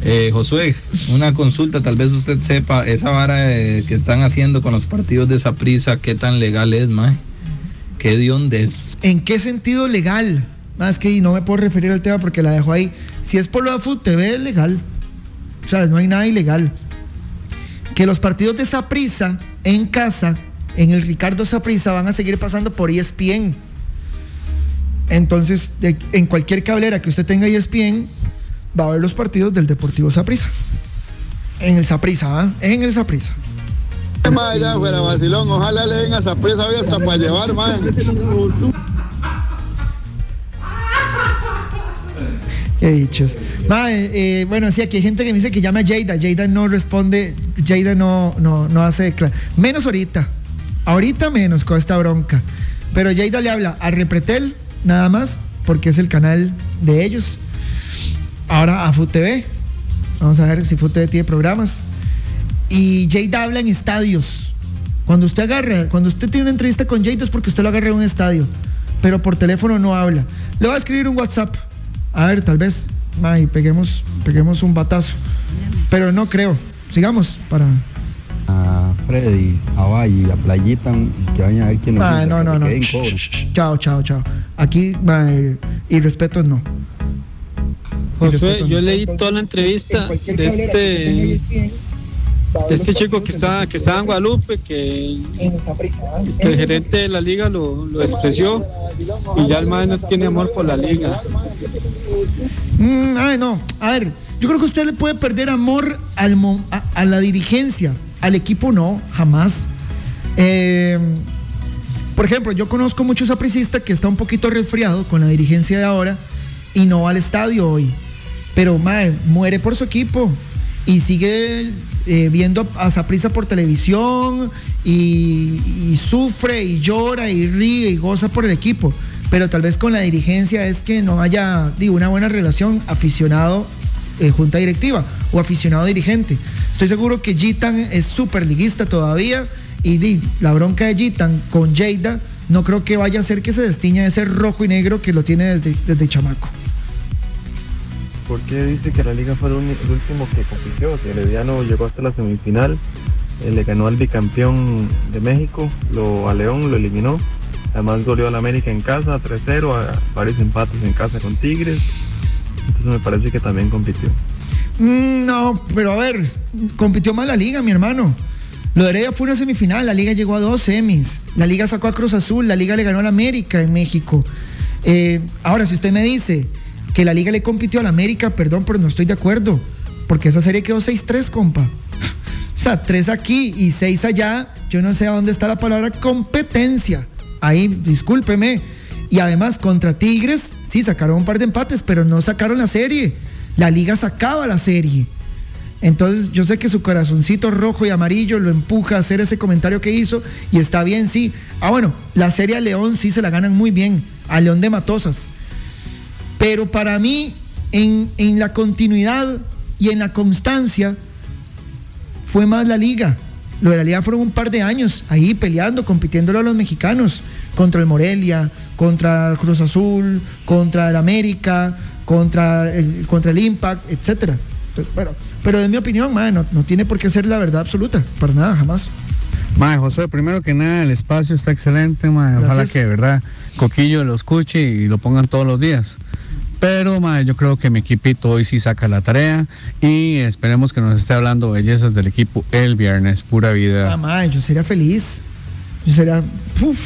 Eh, Josué, una consulta, tal vez usted sepa esa vara que están haciendo con los partidos de esa qué tan legal es, mae. Qué de es. ¿En qué sentido legal? Más que no me puedo referir al tema porque la dejo ahí. Si es por lo de Food TV es legal. O sea, no hay nada ilegal. Que los partidos de Saprisa en casa, en el Ricardo Saprisa, van a seguir pasando por ESPN. Entonces, de- en cualquier cablera que usted tenga ESPN, va a ver los partidos del Deportivo Saprisa. En el Saprisa, ¿ah? En el Saprisa. Mae, ya fuera vacilón, ojalá le den a hoy hasta para llevar, mae. Qué dichos. Mae, eh, bueno, sí, aquí hay gente que me dice que llama a Jada. Jada no responde, Jada no, no, no hace. cla- Menos ahorita. Ahorita menos con esta bronca. Pero Jada le habla a Repretel, nada más, porque es el canal de ellos. Ahora a FUTV. Vamos a ver si FUTV tiene programas. Y Jada habla en estadios. Cuando usted agarra, cuando usted tiene una entrevista con Jada es porque usted lo agarra en un estadio. Pero por teléfono no habla. Le voy a escribir un WhatsApp. A ver, tal vez, ay, peguemos, peguemos un batazo. Pero no creo. Sigamos para. A Freddy, a Valle, a Playita, que vayan a ver quién gusta, no, no, que no. Chao, chao, chao. Aquí, ay, y respeto no. Yo leí toda la entrevista de este de este chico que está que estaba en Guadalupe que, que el gerente de la liga lo, lo despreció y ya el man no tiene amor por la liga. Mm, ay, no. A ver, yo creo que usted le puede perder amor al a, a la dirigencia. Al equipo no, jamás. Eh, por ejemplo, yo conozco muchos apricistas que está un poquito resfriado con la dirigencia de ahora y no va al estadio hoy. Pero, mae, muere por su equipo y sigue eh, viendo a Saprisa por televisión y, sufre y llora y ríe y goza por el equipo. Pero tal vez con la dirigencia es que no haya una buena relación aficionado eh, junta directiva o aficionado dirigente. Estoy seguro que Gitan es súper liguista todavía y la bronca de Gitan con Jada no creo que vaya a ser que se destiña ese rojo y negro que lo tiene desde, desde chamaco. ¿Por qué dice que la liga fue el, último que compitió? Si Herediano llegó hasta la semifinal, eh, le ganó al bicampeón de México, lo, a León lo eliminó. Además goleó al América en casa 3-0, a varios empates en casa con Tigres. Entonces me parece que también compitió. Mm, no, pero a ver, compitió mal la liga, mi hermano. Lo de Heredia fue una semifinal, la liga llegó a dos semis, la liga sacó a Cruz Azul, la liga le ganó al América en México. Eh, ahora, si usted me dice que la liga le compitió al América, perdón, pero no estoy de acuerdo, porque esa serie quedó 6-3, compa. O sea, 3 aquí y 6 allá, yo no sé a dónde está la palabra competencia. Ahí, discúlpeme. Y además, contra Tigres, sí, sacaron un par de empates, pero no sacaron la serie. La liga sacaba la serie. Entonces yo sé que su corazoncito rojo y amarillo lo empuja a hacer ese comentario que hizo y está bien, sí. Ah, bueno, la serie a León sí se la ganan muy bien, a León de Matosas. Pero para mí, en, en la continuidad y en la constancia, fue más la liga. Lo de la liga fueron un par de años ahí peleando, compitiéndolo a los mexicanos, contra el Morelia, contra Cruz Azul, contra el América, contra el, contra el Impact, etcétera. Bueno, pero en mi opinión, mae, no, no tiene por qué ser la verdad absoluta, para nada, jamás. Mae, José, primero que nada, el espacio está excelente, mae. Ojalá Gracias. que de verdad Coquillo lo escuche y lo pongan todos los días. Pero, mae, yo creo que mi equipito hoy sí saca la tarea y esperemos que nos esté hablando bellezas del equipo el viernes, pura vida. Ah, mae, yo sería feliz. Yo sería. uf,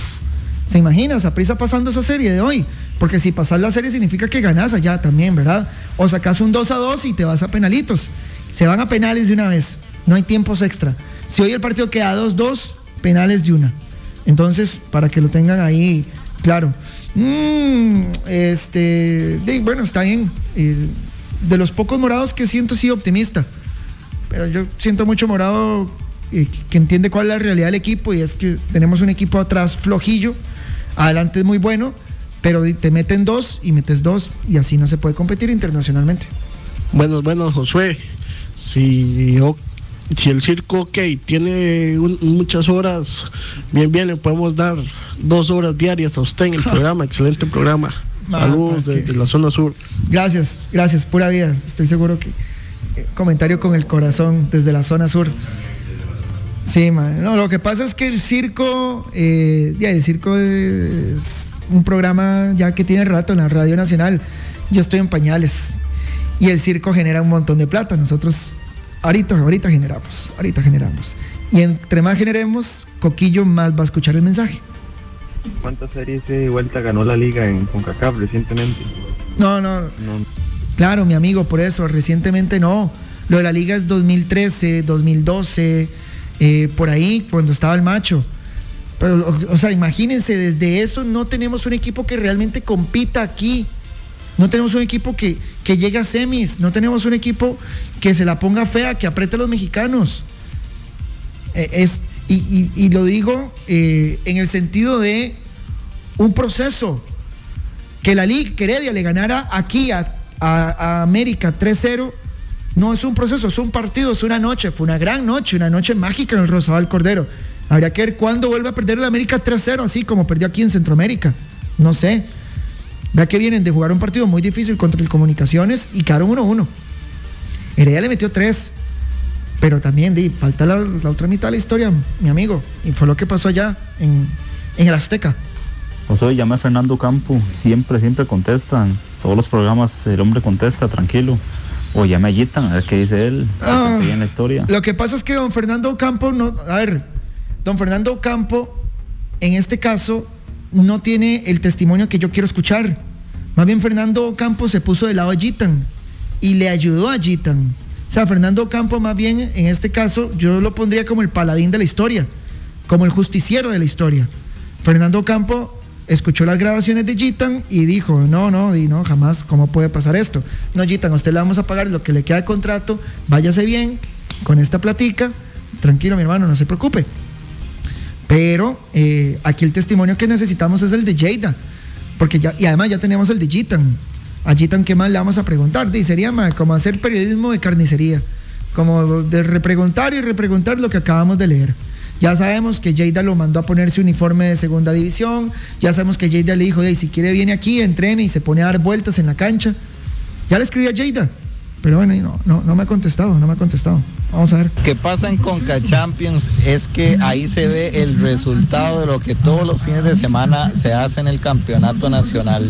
¿Se imagina? prisa pasando esa serie de hoy. Porque si pasas la serie significa que ganas allá también, ¿verdad? O sacas un 2 a 2 y te vas a penalitos. Se van a penales de una vez. No hay tiempos extra. Si hoy el partido queda 2-2, penales de una. Entonces, para que lo tengan ahí claro. Mm, este. bueno, está bien. Eh, de los pocos morados que siento, sí optimista. Pero yo siento mucho morado eh, que entiende cuál es la realidad del equipo y es que tenemos un equipo atrás flojillo, adelante es muy bueno, pero te meten dos y metes dos y así no se puede competir internacionalmente. Buenos, buenos, Josué. Si, si el circo, ok, tiene un- muchas horas, bien, bien, le podemos dar dos horas diarias a usted en el programa. Excelente programa. Ah, Saludos pues que- desde la zona sur. Gracias, gracias, pura vida. Estoy seguro que eh, comentario con el corazón desde la zona sur. Sí, ma. No, lo que pasa es que el circo, eh, ya, el circo es, un programa ya que tiene rato en la Radio Nacional. Yo estoy en pañales. Y el circo genera un montón de plata. Nosotros ahorita, ahorita generamos, ahorita generamos. Y entre más generemos, Coquillo más va a escuchar el mensaje. ¿Cuántas series de vuelta ganó la liga en CONCACAF recientemente? No, no, No, Claro, mi amigo, por eso, recientemente no. Lo de la liga es 2013, 2012, eh, por ahí, cuando estaba el macho. Pero, o, sea, imagínense, desde eso no tenemos un equipo que realmente compita aquí. No tenemos un equipo que, que llegue a semis. No tenemos un equipo que se la ponga fea, que apriete a los mexicanos. Eh, es, y, lo digo eh, en el sentido de un proceso que la Liga Heredia le ganara aquí a, a- a América 3-0, no es un proceso, es un partido, es una noche, fue una gran noche, una noche mágica en el Rosabal Cordero. Habría que ver cuándo vuelve a perder el América 3-0, así como perdió aquí en Centroamérica. No sé. Vea que vienen de jugar un partido muy difícil contra el Comunicaciones y quedaron 1-1. Heredia le metió 3. Pero también di, falta la, la otra mitad de la historia, mi amigo. Y fue lo que pasó allá en, en el Azteca. José, llama a Fernando Campo, siempre, siempre contestan. Todos los programas el hombre contesta, tranquilo. O llame a Gitan, a ver qué dice él. Ah. en la historia. Lo que pasa es que don Fernando Campo no, a ver, don Fernando Campo, en este caso, no tiene el testimonio que yo quiero escuchar. Más bien Fernando Campo se puso del lado de Gitan y le ayudó a Gitan. O sea, Fernando Campo más bien en este caso yo lo pondría como el paladín de la historia, como el justiciero de la historia. Fernando Campo escuchó las grabaciones de Gitan y dijo, no, no, y no, jamás, ¿cómo puede pasar esto? No, Gitan, a usted le vamos a pagar lo que le queda de contrato, váyase bien con esta platica, tranquilo mi hermano, no se preocupe. Pero eh, aquí el testimonio que necesitamos es el de Jada, porque ya, y además ya tenemos el de Gitan. A Gitan, ¿qué más le vamos a preguntar? Di, sería ma, como hacer periodismo de carnicería, como de repreguntar y repreguntar lo que acabamos de leer. Ya sabemos que Jada lo mandó a ponerse uniforme de segunda división, ya sabemos que Jada le dijo, "Ey, si quiere viene aquí, entrene y se pone a dar vueltas en la cancha. Ya le escribí a Jada, pero bueno, no, no, no me ha contestado, no me ha contestado. Vamos a ver. que pasa en Conca Champions es que ahí se ve el resultado de lo que todos los fines de semana se hace en el campeonato nacional.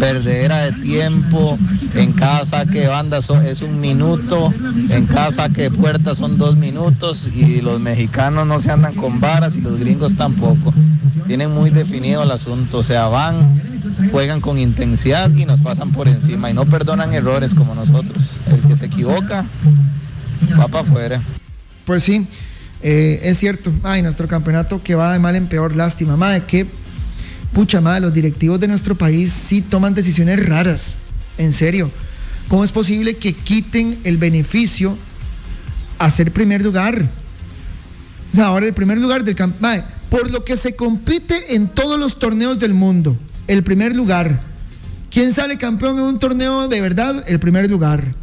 Perdedera de tiempo, en cada saque de banda es un minuto, en cada saque de puerta son dos minutos y los mexicanos no se andan con varas y los gringos tampoco. Tienen muy definido el asunto, o sea, van, juegan con intensidad y nos pasan por encima y no perdonan errores como nosotros. El que se equivoca va para afuera. Pues sí, eh, es cierto. Ay, nuestro campeonato que va de mal en peor, lástima. Madre, que pucha madre, los directivos de nuestro país sí toman decisiones raras. En serio. ¿Cómo es posible que quiten el beneficio a ser primer lugar? O sea, ahora el primer lugar del campeonato. Por lo que se compite en todos los torneos del mundo, el primer lugar. ¿Quién sale campeón en un torneo de verdad? El primer lugar.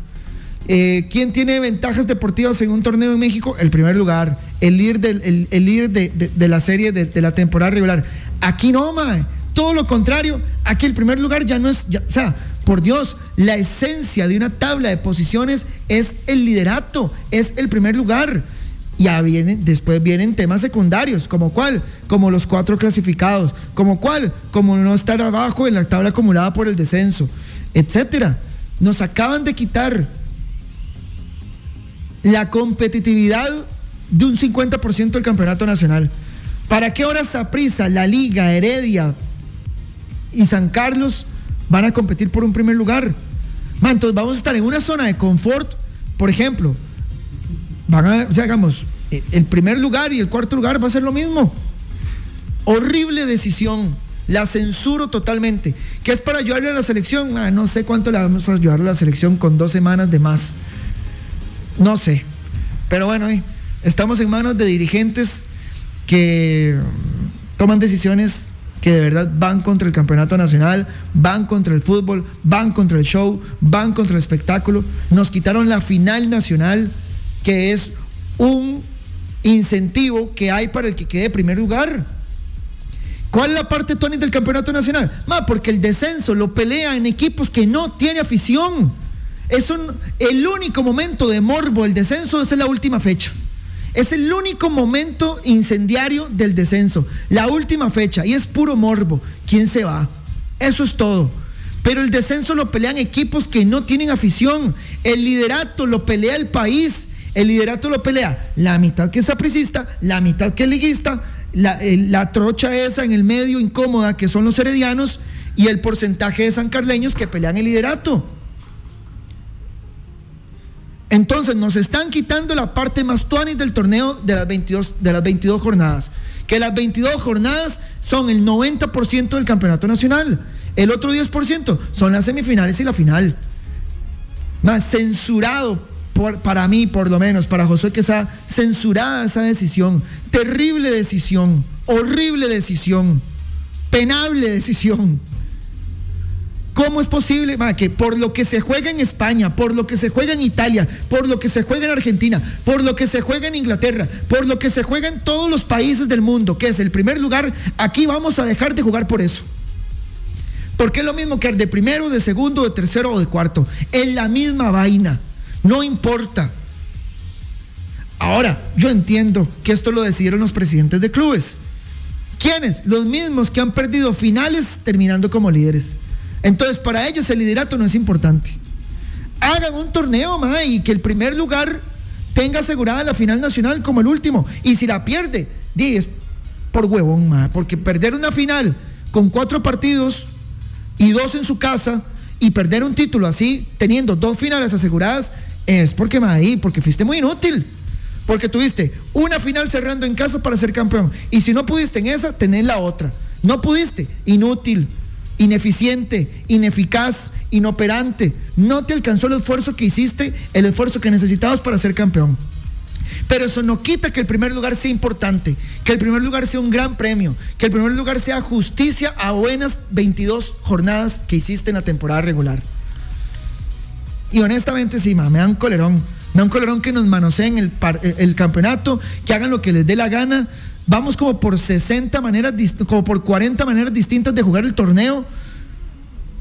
Eh, ¿Quién tiene ventajas deportivas en un torneo en México? El primer lugar. El líder, el, líder de, la serie de, de la temporada regular. Aquí no, mae. Todo lo contrario. Aquí el primer lugar ya no es. ya- o sea, por Dios, la esencia de una tabla de posiciones es el liderato, es el primer lugar. Ya vienen, después vienen temas secundarios, como cuál, como los cuatro clasificados, como cuál, como no estar abajo en la tabla acumulada por el descenso, etcétera. Nos acaban de quitar la competitividad de un 50% del campeonato nacional. ¿Para qué hora Saprissa, la Liga, Heredia y San Carlos van a competir por un primer lugar? Man, entonces vamos a estar en una zona de confort, por ejemplo, van a, o sea, hagamos, eh, el primer lugar y el cuarto lugar va a ser lo mismo. Horrible decisión. La censuro totalmente. ¿Qué es para ayudarle a la selección? Ah, no sé cuánto le vamos a ayudar a la selección con dos semanas de más. No sé. Pero bueno, eh, estamos en manos de dirigentes que toman decisiones que de verdad van contra el campeonato nacional, van contra el fútbol, van contra el show, van contra el espectáculo. Nos quitaron la final nacional, que es un incentivo que hay para el que quede primer lugar. ¿Cuál es la parte, Tony, del campeonato nacional? Ma, porque el descenso lo pelea en equipos que no tiene afición. Es un- el único momento de morbo, el descenso es en la última fecha. Es el único momento incendiario del descenso. La última fecha. Y es puro morbo. ¿Quién se va? Eso es todo. Pero el descenso lo pelean equipos que no tienen afición. El liderato lo pelea el país. El liderato lo pelea la mitad que es sapricista, la mitad que es liguista, la, el- la trocha esa en el medio incómoda que son los heredianos y el porcentaje de sancarleños que pelean el liderato. Entonces nos están quitando la parte más tuanis del torneo de las 22, de las 22 jornadas. Que las 22 jornadas son el 90% del campeonato nacional. El otro 10% son las semifinales y la final. Más censurado para mí, por lo menos, para Josué Quesada, censurada esa decisión. Terrible decisión, horrible decisión, penable decisión. ¿Cómo es posible que por lo que se juega en España, por lo que se juega en Italia, por lo que se juega en Argentina, por lo que se juega en Inglaterra, por lo que se juega en todos los países del mundo, que es el primer lugar, aquí vamos a dejar de jugar por eso? Porque es lo mismo que el de primero, de segundo, de tercero o de cuarto. Es la misma vaina. No importa. Ahora, yo entiendo que esto lo decidieron los presidentes de clubes. ¿Quiénes? Los mismos que han perdido finales terminando como líderes. Entonces, para ellos el liderato no es importante. Hagan un torneo, ma, y que el primer lugar tenga asegurada la final nacional como el último. Y si la pierde, di, es por huevón, ma, porque perder una final con cuatro partidos y dos en su casa y perder un título así, teniendo dos finales aseguradas, es porque, ma, ahí, porque fuiste muy inútil. Porque tuviste una final cerrando en casa para ser campeón. Y si no pudiste en esa, tenés la otra. No pudiste, inútil, ineficiente, ineficaz, inoperante. No te alcanzó el esfuerzo que hiciste, el esfuerzo que necesitabas para ser campeón. Pero eso no quita que el primer lugar sea importante, que el primer lugar sea un gran premio, que el primer lugar sea justicia a buenas 22 jornadas que hiciste en la temporada regular. Y honestamente, sí, ma, me dan colerón. Me dan colerón que nos manoseen el, par- el- campeonato, que hagan lo que les dé la gana. Vamos como por 60 maneras, como por 40 maneras distintas de jugar el torneo.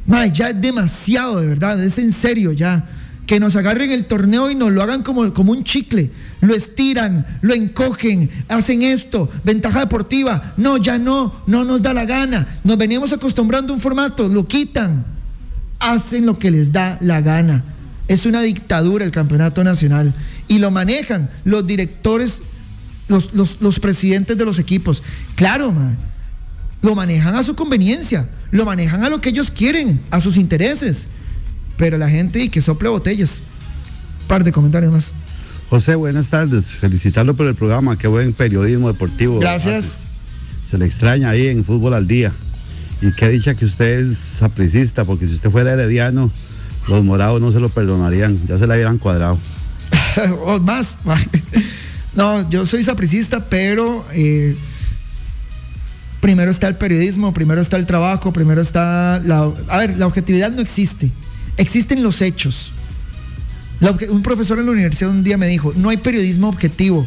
Ma, ya es demasiado, de verdad, es en serio ya. Que nos agarren el torneo y nos lo hagan como, como un chicle. Lo estiran, lo encogen, hacen esto, ventaja deportiva. No, ya no, no nos da la gana. Nos veníamos acostumbrando a un formato, lo quitan. Hacen lo que les da la gana. Es una dictadura el campeonato nacional. Y lo manejan los directores, los, los- los presidentes de los equipos. Claro, man. Lo manejan a su conveniencia, lo manejan a lo que ellos quieren, a sus intereses. Pero la gente y que sople botellas. Par de comentarios más. José, buenas tardes. Felicitarlo por el programa. Qué buen periodismo deportivo. Gracias. haces. Se le extraña ahí en Fútbol al Día. Y qué dicha que usted es sapricista, porque si usted fuera herediano, los morados no se lo perdonarían. Ya se la hubieran cuadrado. o más. No, yo soy sapricista, pero eh, primero está el periodismo, primero está el trabajo, primero está la... A ver, la objetividad no existe, existen los hechos. Un profesor en la universidad un día me dijo, no hay periodismo objetivo.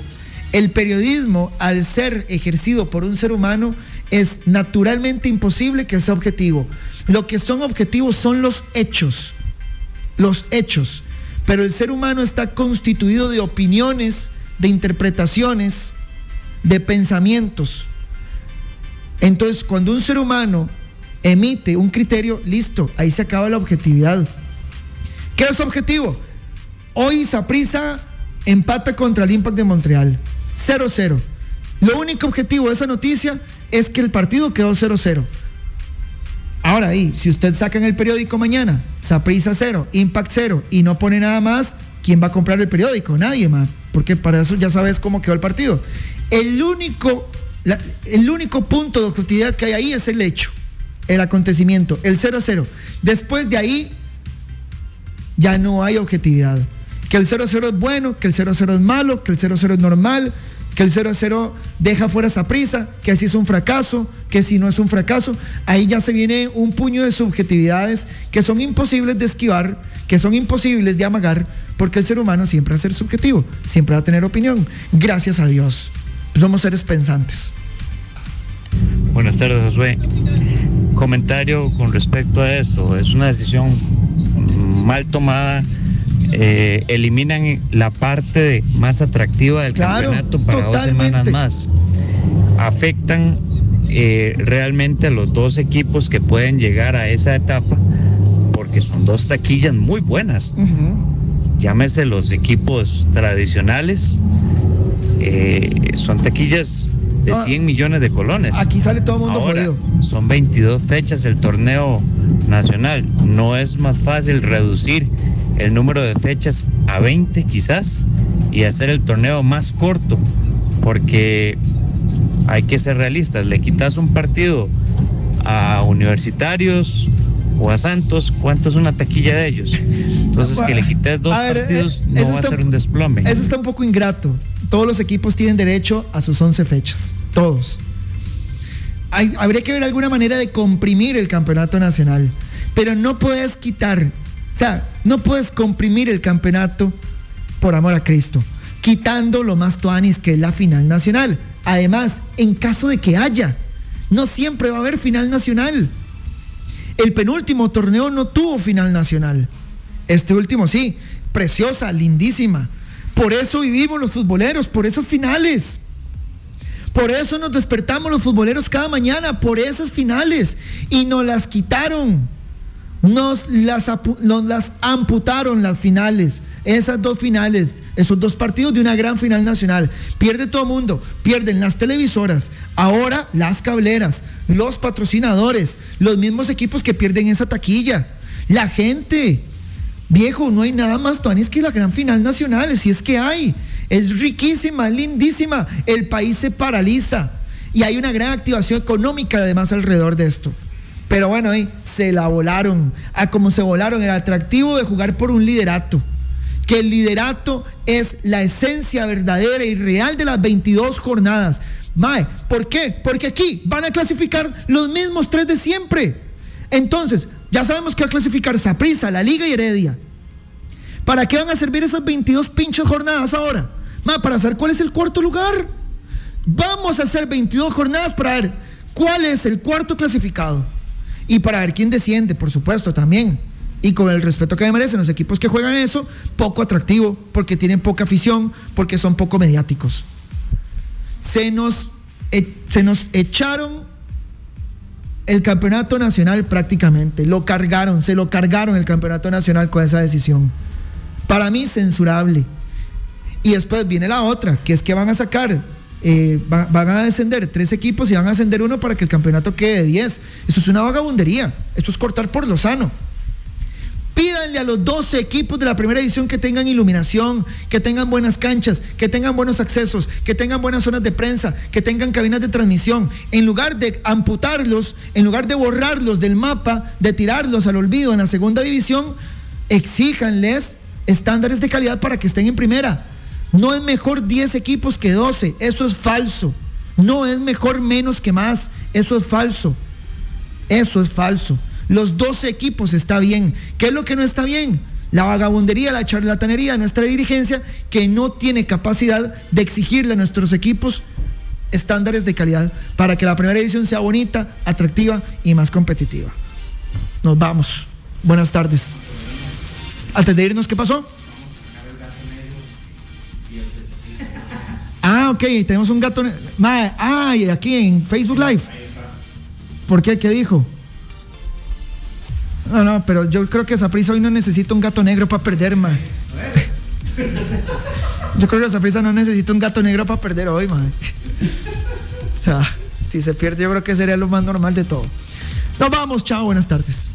El periodismo, al ser ejercido por un ser humano, es naturalmente imposible que sea objetivo. Lo que son objetivos son los hechos los hechos. Pero el ser humano está constituido de opiniones, de interpretaciones, de pensamientos. Entonces, cuando un ser humano emite un criterio, listo, ahí se acaba la objetividad. ¿Qué es objetivo? Hoy Saprisa empata contra el Impact de Montreal. 0-0. Lo único objetivo de esa noticia es que el partido quedó 0-0. Ahora, ahí, si usted saca en el periódico mañana, Saprisa 0, Impact 0 y no pone nada más, ¿quién va a comprar el periódico? Nadie más, porque para eso ya sabes cómo quedó el partido. El único, el único punto de objetividad que hay ahí es el hecho, el acontecimiento, el 0-0. Después de ahí, ya no hay objetividad. Que el 0-0 es bueno, que el 0-0 es malo, que el 0-0 es normal, que el 0-0 deja fuera esa prisa, que si es un fracaso, que si no es un fracaso. Ahí ya se viene un puño de subjetividades que son imposibles de esquivar, que son imposibles de amagar, porque el ser humano siempre va a ser subjetivo, siempre va a tener opinión. Gracias a Dios. Somos seres pensantes. Buenas tardes, Josué. Comentario con respecto a eso. Es una decisión mal tomada eh, eliminan la parte de- más atractiva del Claro, campeonato para dos semanas más. Afectan eh, realmente a los dos equipos que pueden llegar a esa etapa porque son dos taquillas muy buenas. Llámese los equipos tradicionales, eh, son taquillas de Ah, 100 millones de colones. Aquí sale todo el mundo Ahora, jodido. son 22 fechas el torneo nacional. ¿No es más fácil reducir el número de fechas a 20 quizás y hacer el torneo más corto? Porque hay que ser realistas. Le quitas un partido a universitarios o a Santos, ¿cuánto es una taquilla de ellos? Entonces que le quites dos ver, partidos eh, no va a ser un desplome. Eso está un poco ingrato. Todos los equipos tienen derecho a sus 11 fechas. Todos. Hay- habría que ver alguna manera de comprimir el campeonato nacional. Pero no puedes quitar, o sea, no puedes comprimir el campeonato por amor a Cristo, quitando lo más tuanis que es la final nacional. Además, en caso de que haya, no siempre va a haber final nacional. El penúltimo torneo no tuvo final nacional. Este último sí, preciosa, lindísima. Por eso vivimos los futboleros, por esas finales. Por eso nos despertamos los futboleros cada mañana, por esas finales. Y nos las quitaron. Nos las, las amputaron las finales. Esas dos finales, esos dos partidos de una gran final nacional. Pierde todo el mundo, pierden las televisoras, ahora las cableras, los patrocinadores, los mismos equipos que pierden esa taquilla, la gente. Viejo, no hay nada más tuanis que la gran final nacional, si es que hay. Es riquísima, lindísima. El país se paraliza y hay una gran activación económica además alrededor de esto. Pero bueno, ahí se la volaron. A como se volaron el atractivo de jugar por un liderato. Que el liderato es la esencia verdadera y real de las 22 jornadas. Mae, ¿por qué? Porque aquí van a clasificar los mismos tres de siempre. Entonces, ya sabemos que va a clasificar Saprissa, la Liga y Heredia. ¿Para qué van a servir esas 22 pinches jornadas ahora? Ma, para saber cuál es el cuarto lugar. Vamos a hacer 22 jornadas para ver cuál es el cuarto clasificado. Y para ver quién desciende, por supuesto, también. Y con el respeto que me merecen los equipos que juegan eso, poco atractivo, porque tienen poca afición, porque son poco mediáticos. Se nos, e- se nos echaron el campeonato nacional prácticamente. Lo cargaron, se lo cargaron el campeonato nacional con esa decisión. Para mí, censurable. Y después viene la otra, que es que van a sacar, eh, va- van a descender tres equipos y van a ascender uno para que el campeonato quede de 10. Eso es una vagabundería. Esto es cortar por lo sano. Pídanle a los 12 equipos de la primera división que tengan iluminación, que tengan buenas canchas, que tengan buenos accesos, que tengan buenas zonas de prensa, que tengan cabinas de transmisión. En lugar de amputarlos, en lugar de borrarlos del mapa, de tirarlos al olvido en la segunda división, exíjanles estándares de calidad para que estén en primera. No es mejor 10 equipos que 12, eso es falso. No es mejor menos que más, eso es falso. Eso es falso. Los 12 equipos está bien. ¿Qué es lo que no está bien? La vagabundería, la charlatanería de nuestra dirigencia que no tiene capacidad de exigirle a nuestros equipos estándares de calidad para que la primera edición sea bonita, atractiva y más competitiva. Nos vamos. Buenas tardes. Antes de irnos, ¿qué pasó? Ah, ok, tenemos un gato. Mae, ay, aquí en Facebook Live. ¿Por qué? ¿Qué dijo? No, no, pero yo creo que Saprisa hoy no necesita un gato negro para perder, ma. Yo creo que Saprisa no necesita un gato negro para perder hoy, ma. O sea, si se pierde, yo creo que sería lo más normal de todo. Nos vamos, chao, buenas tardes.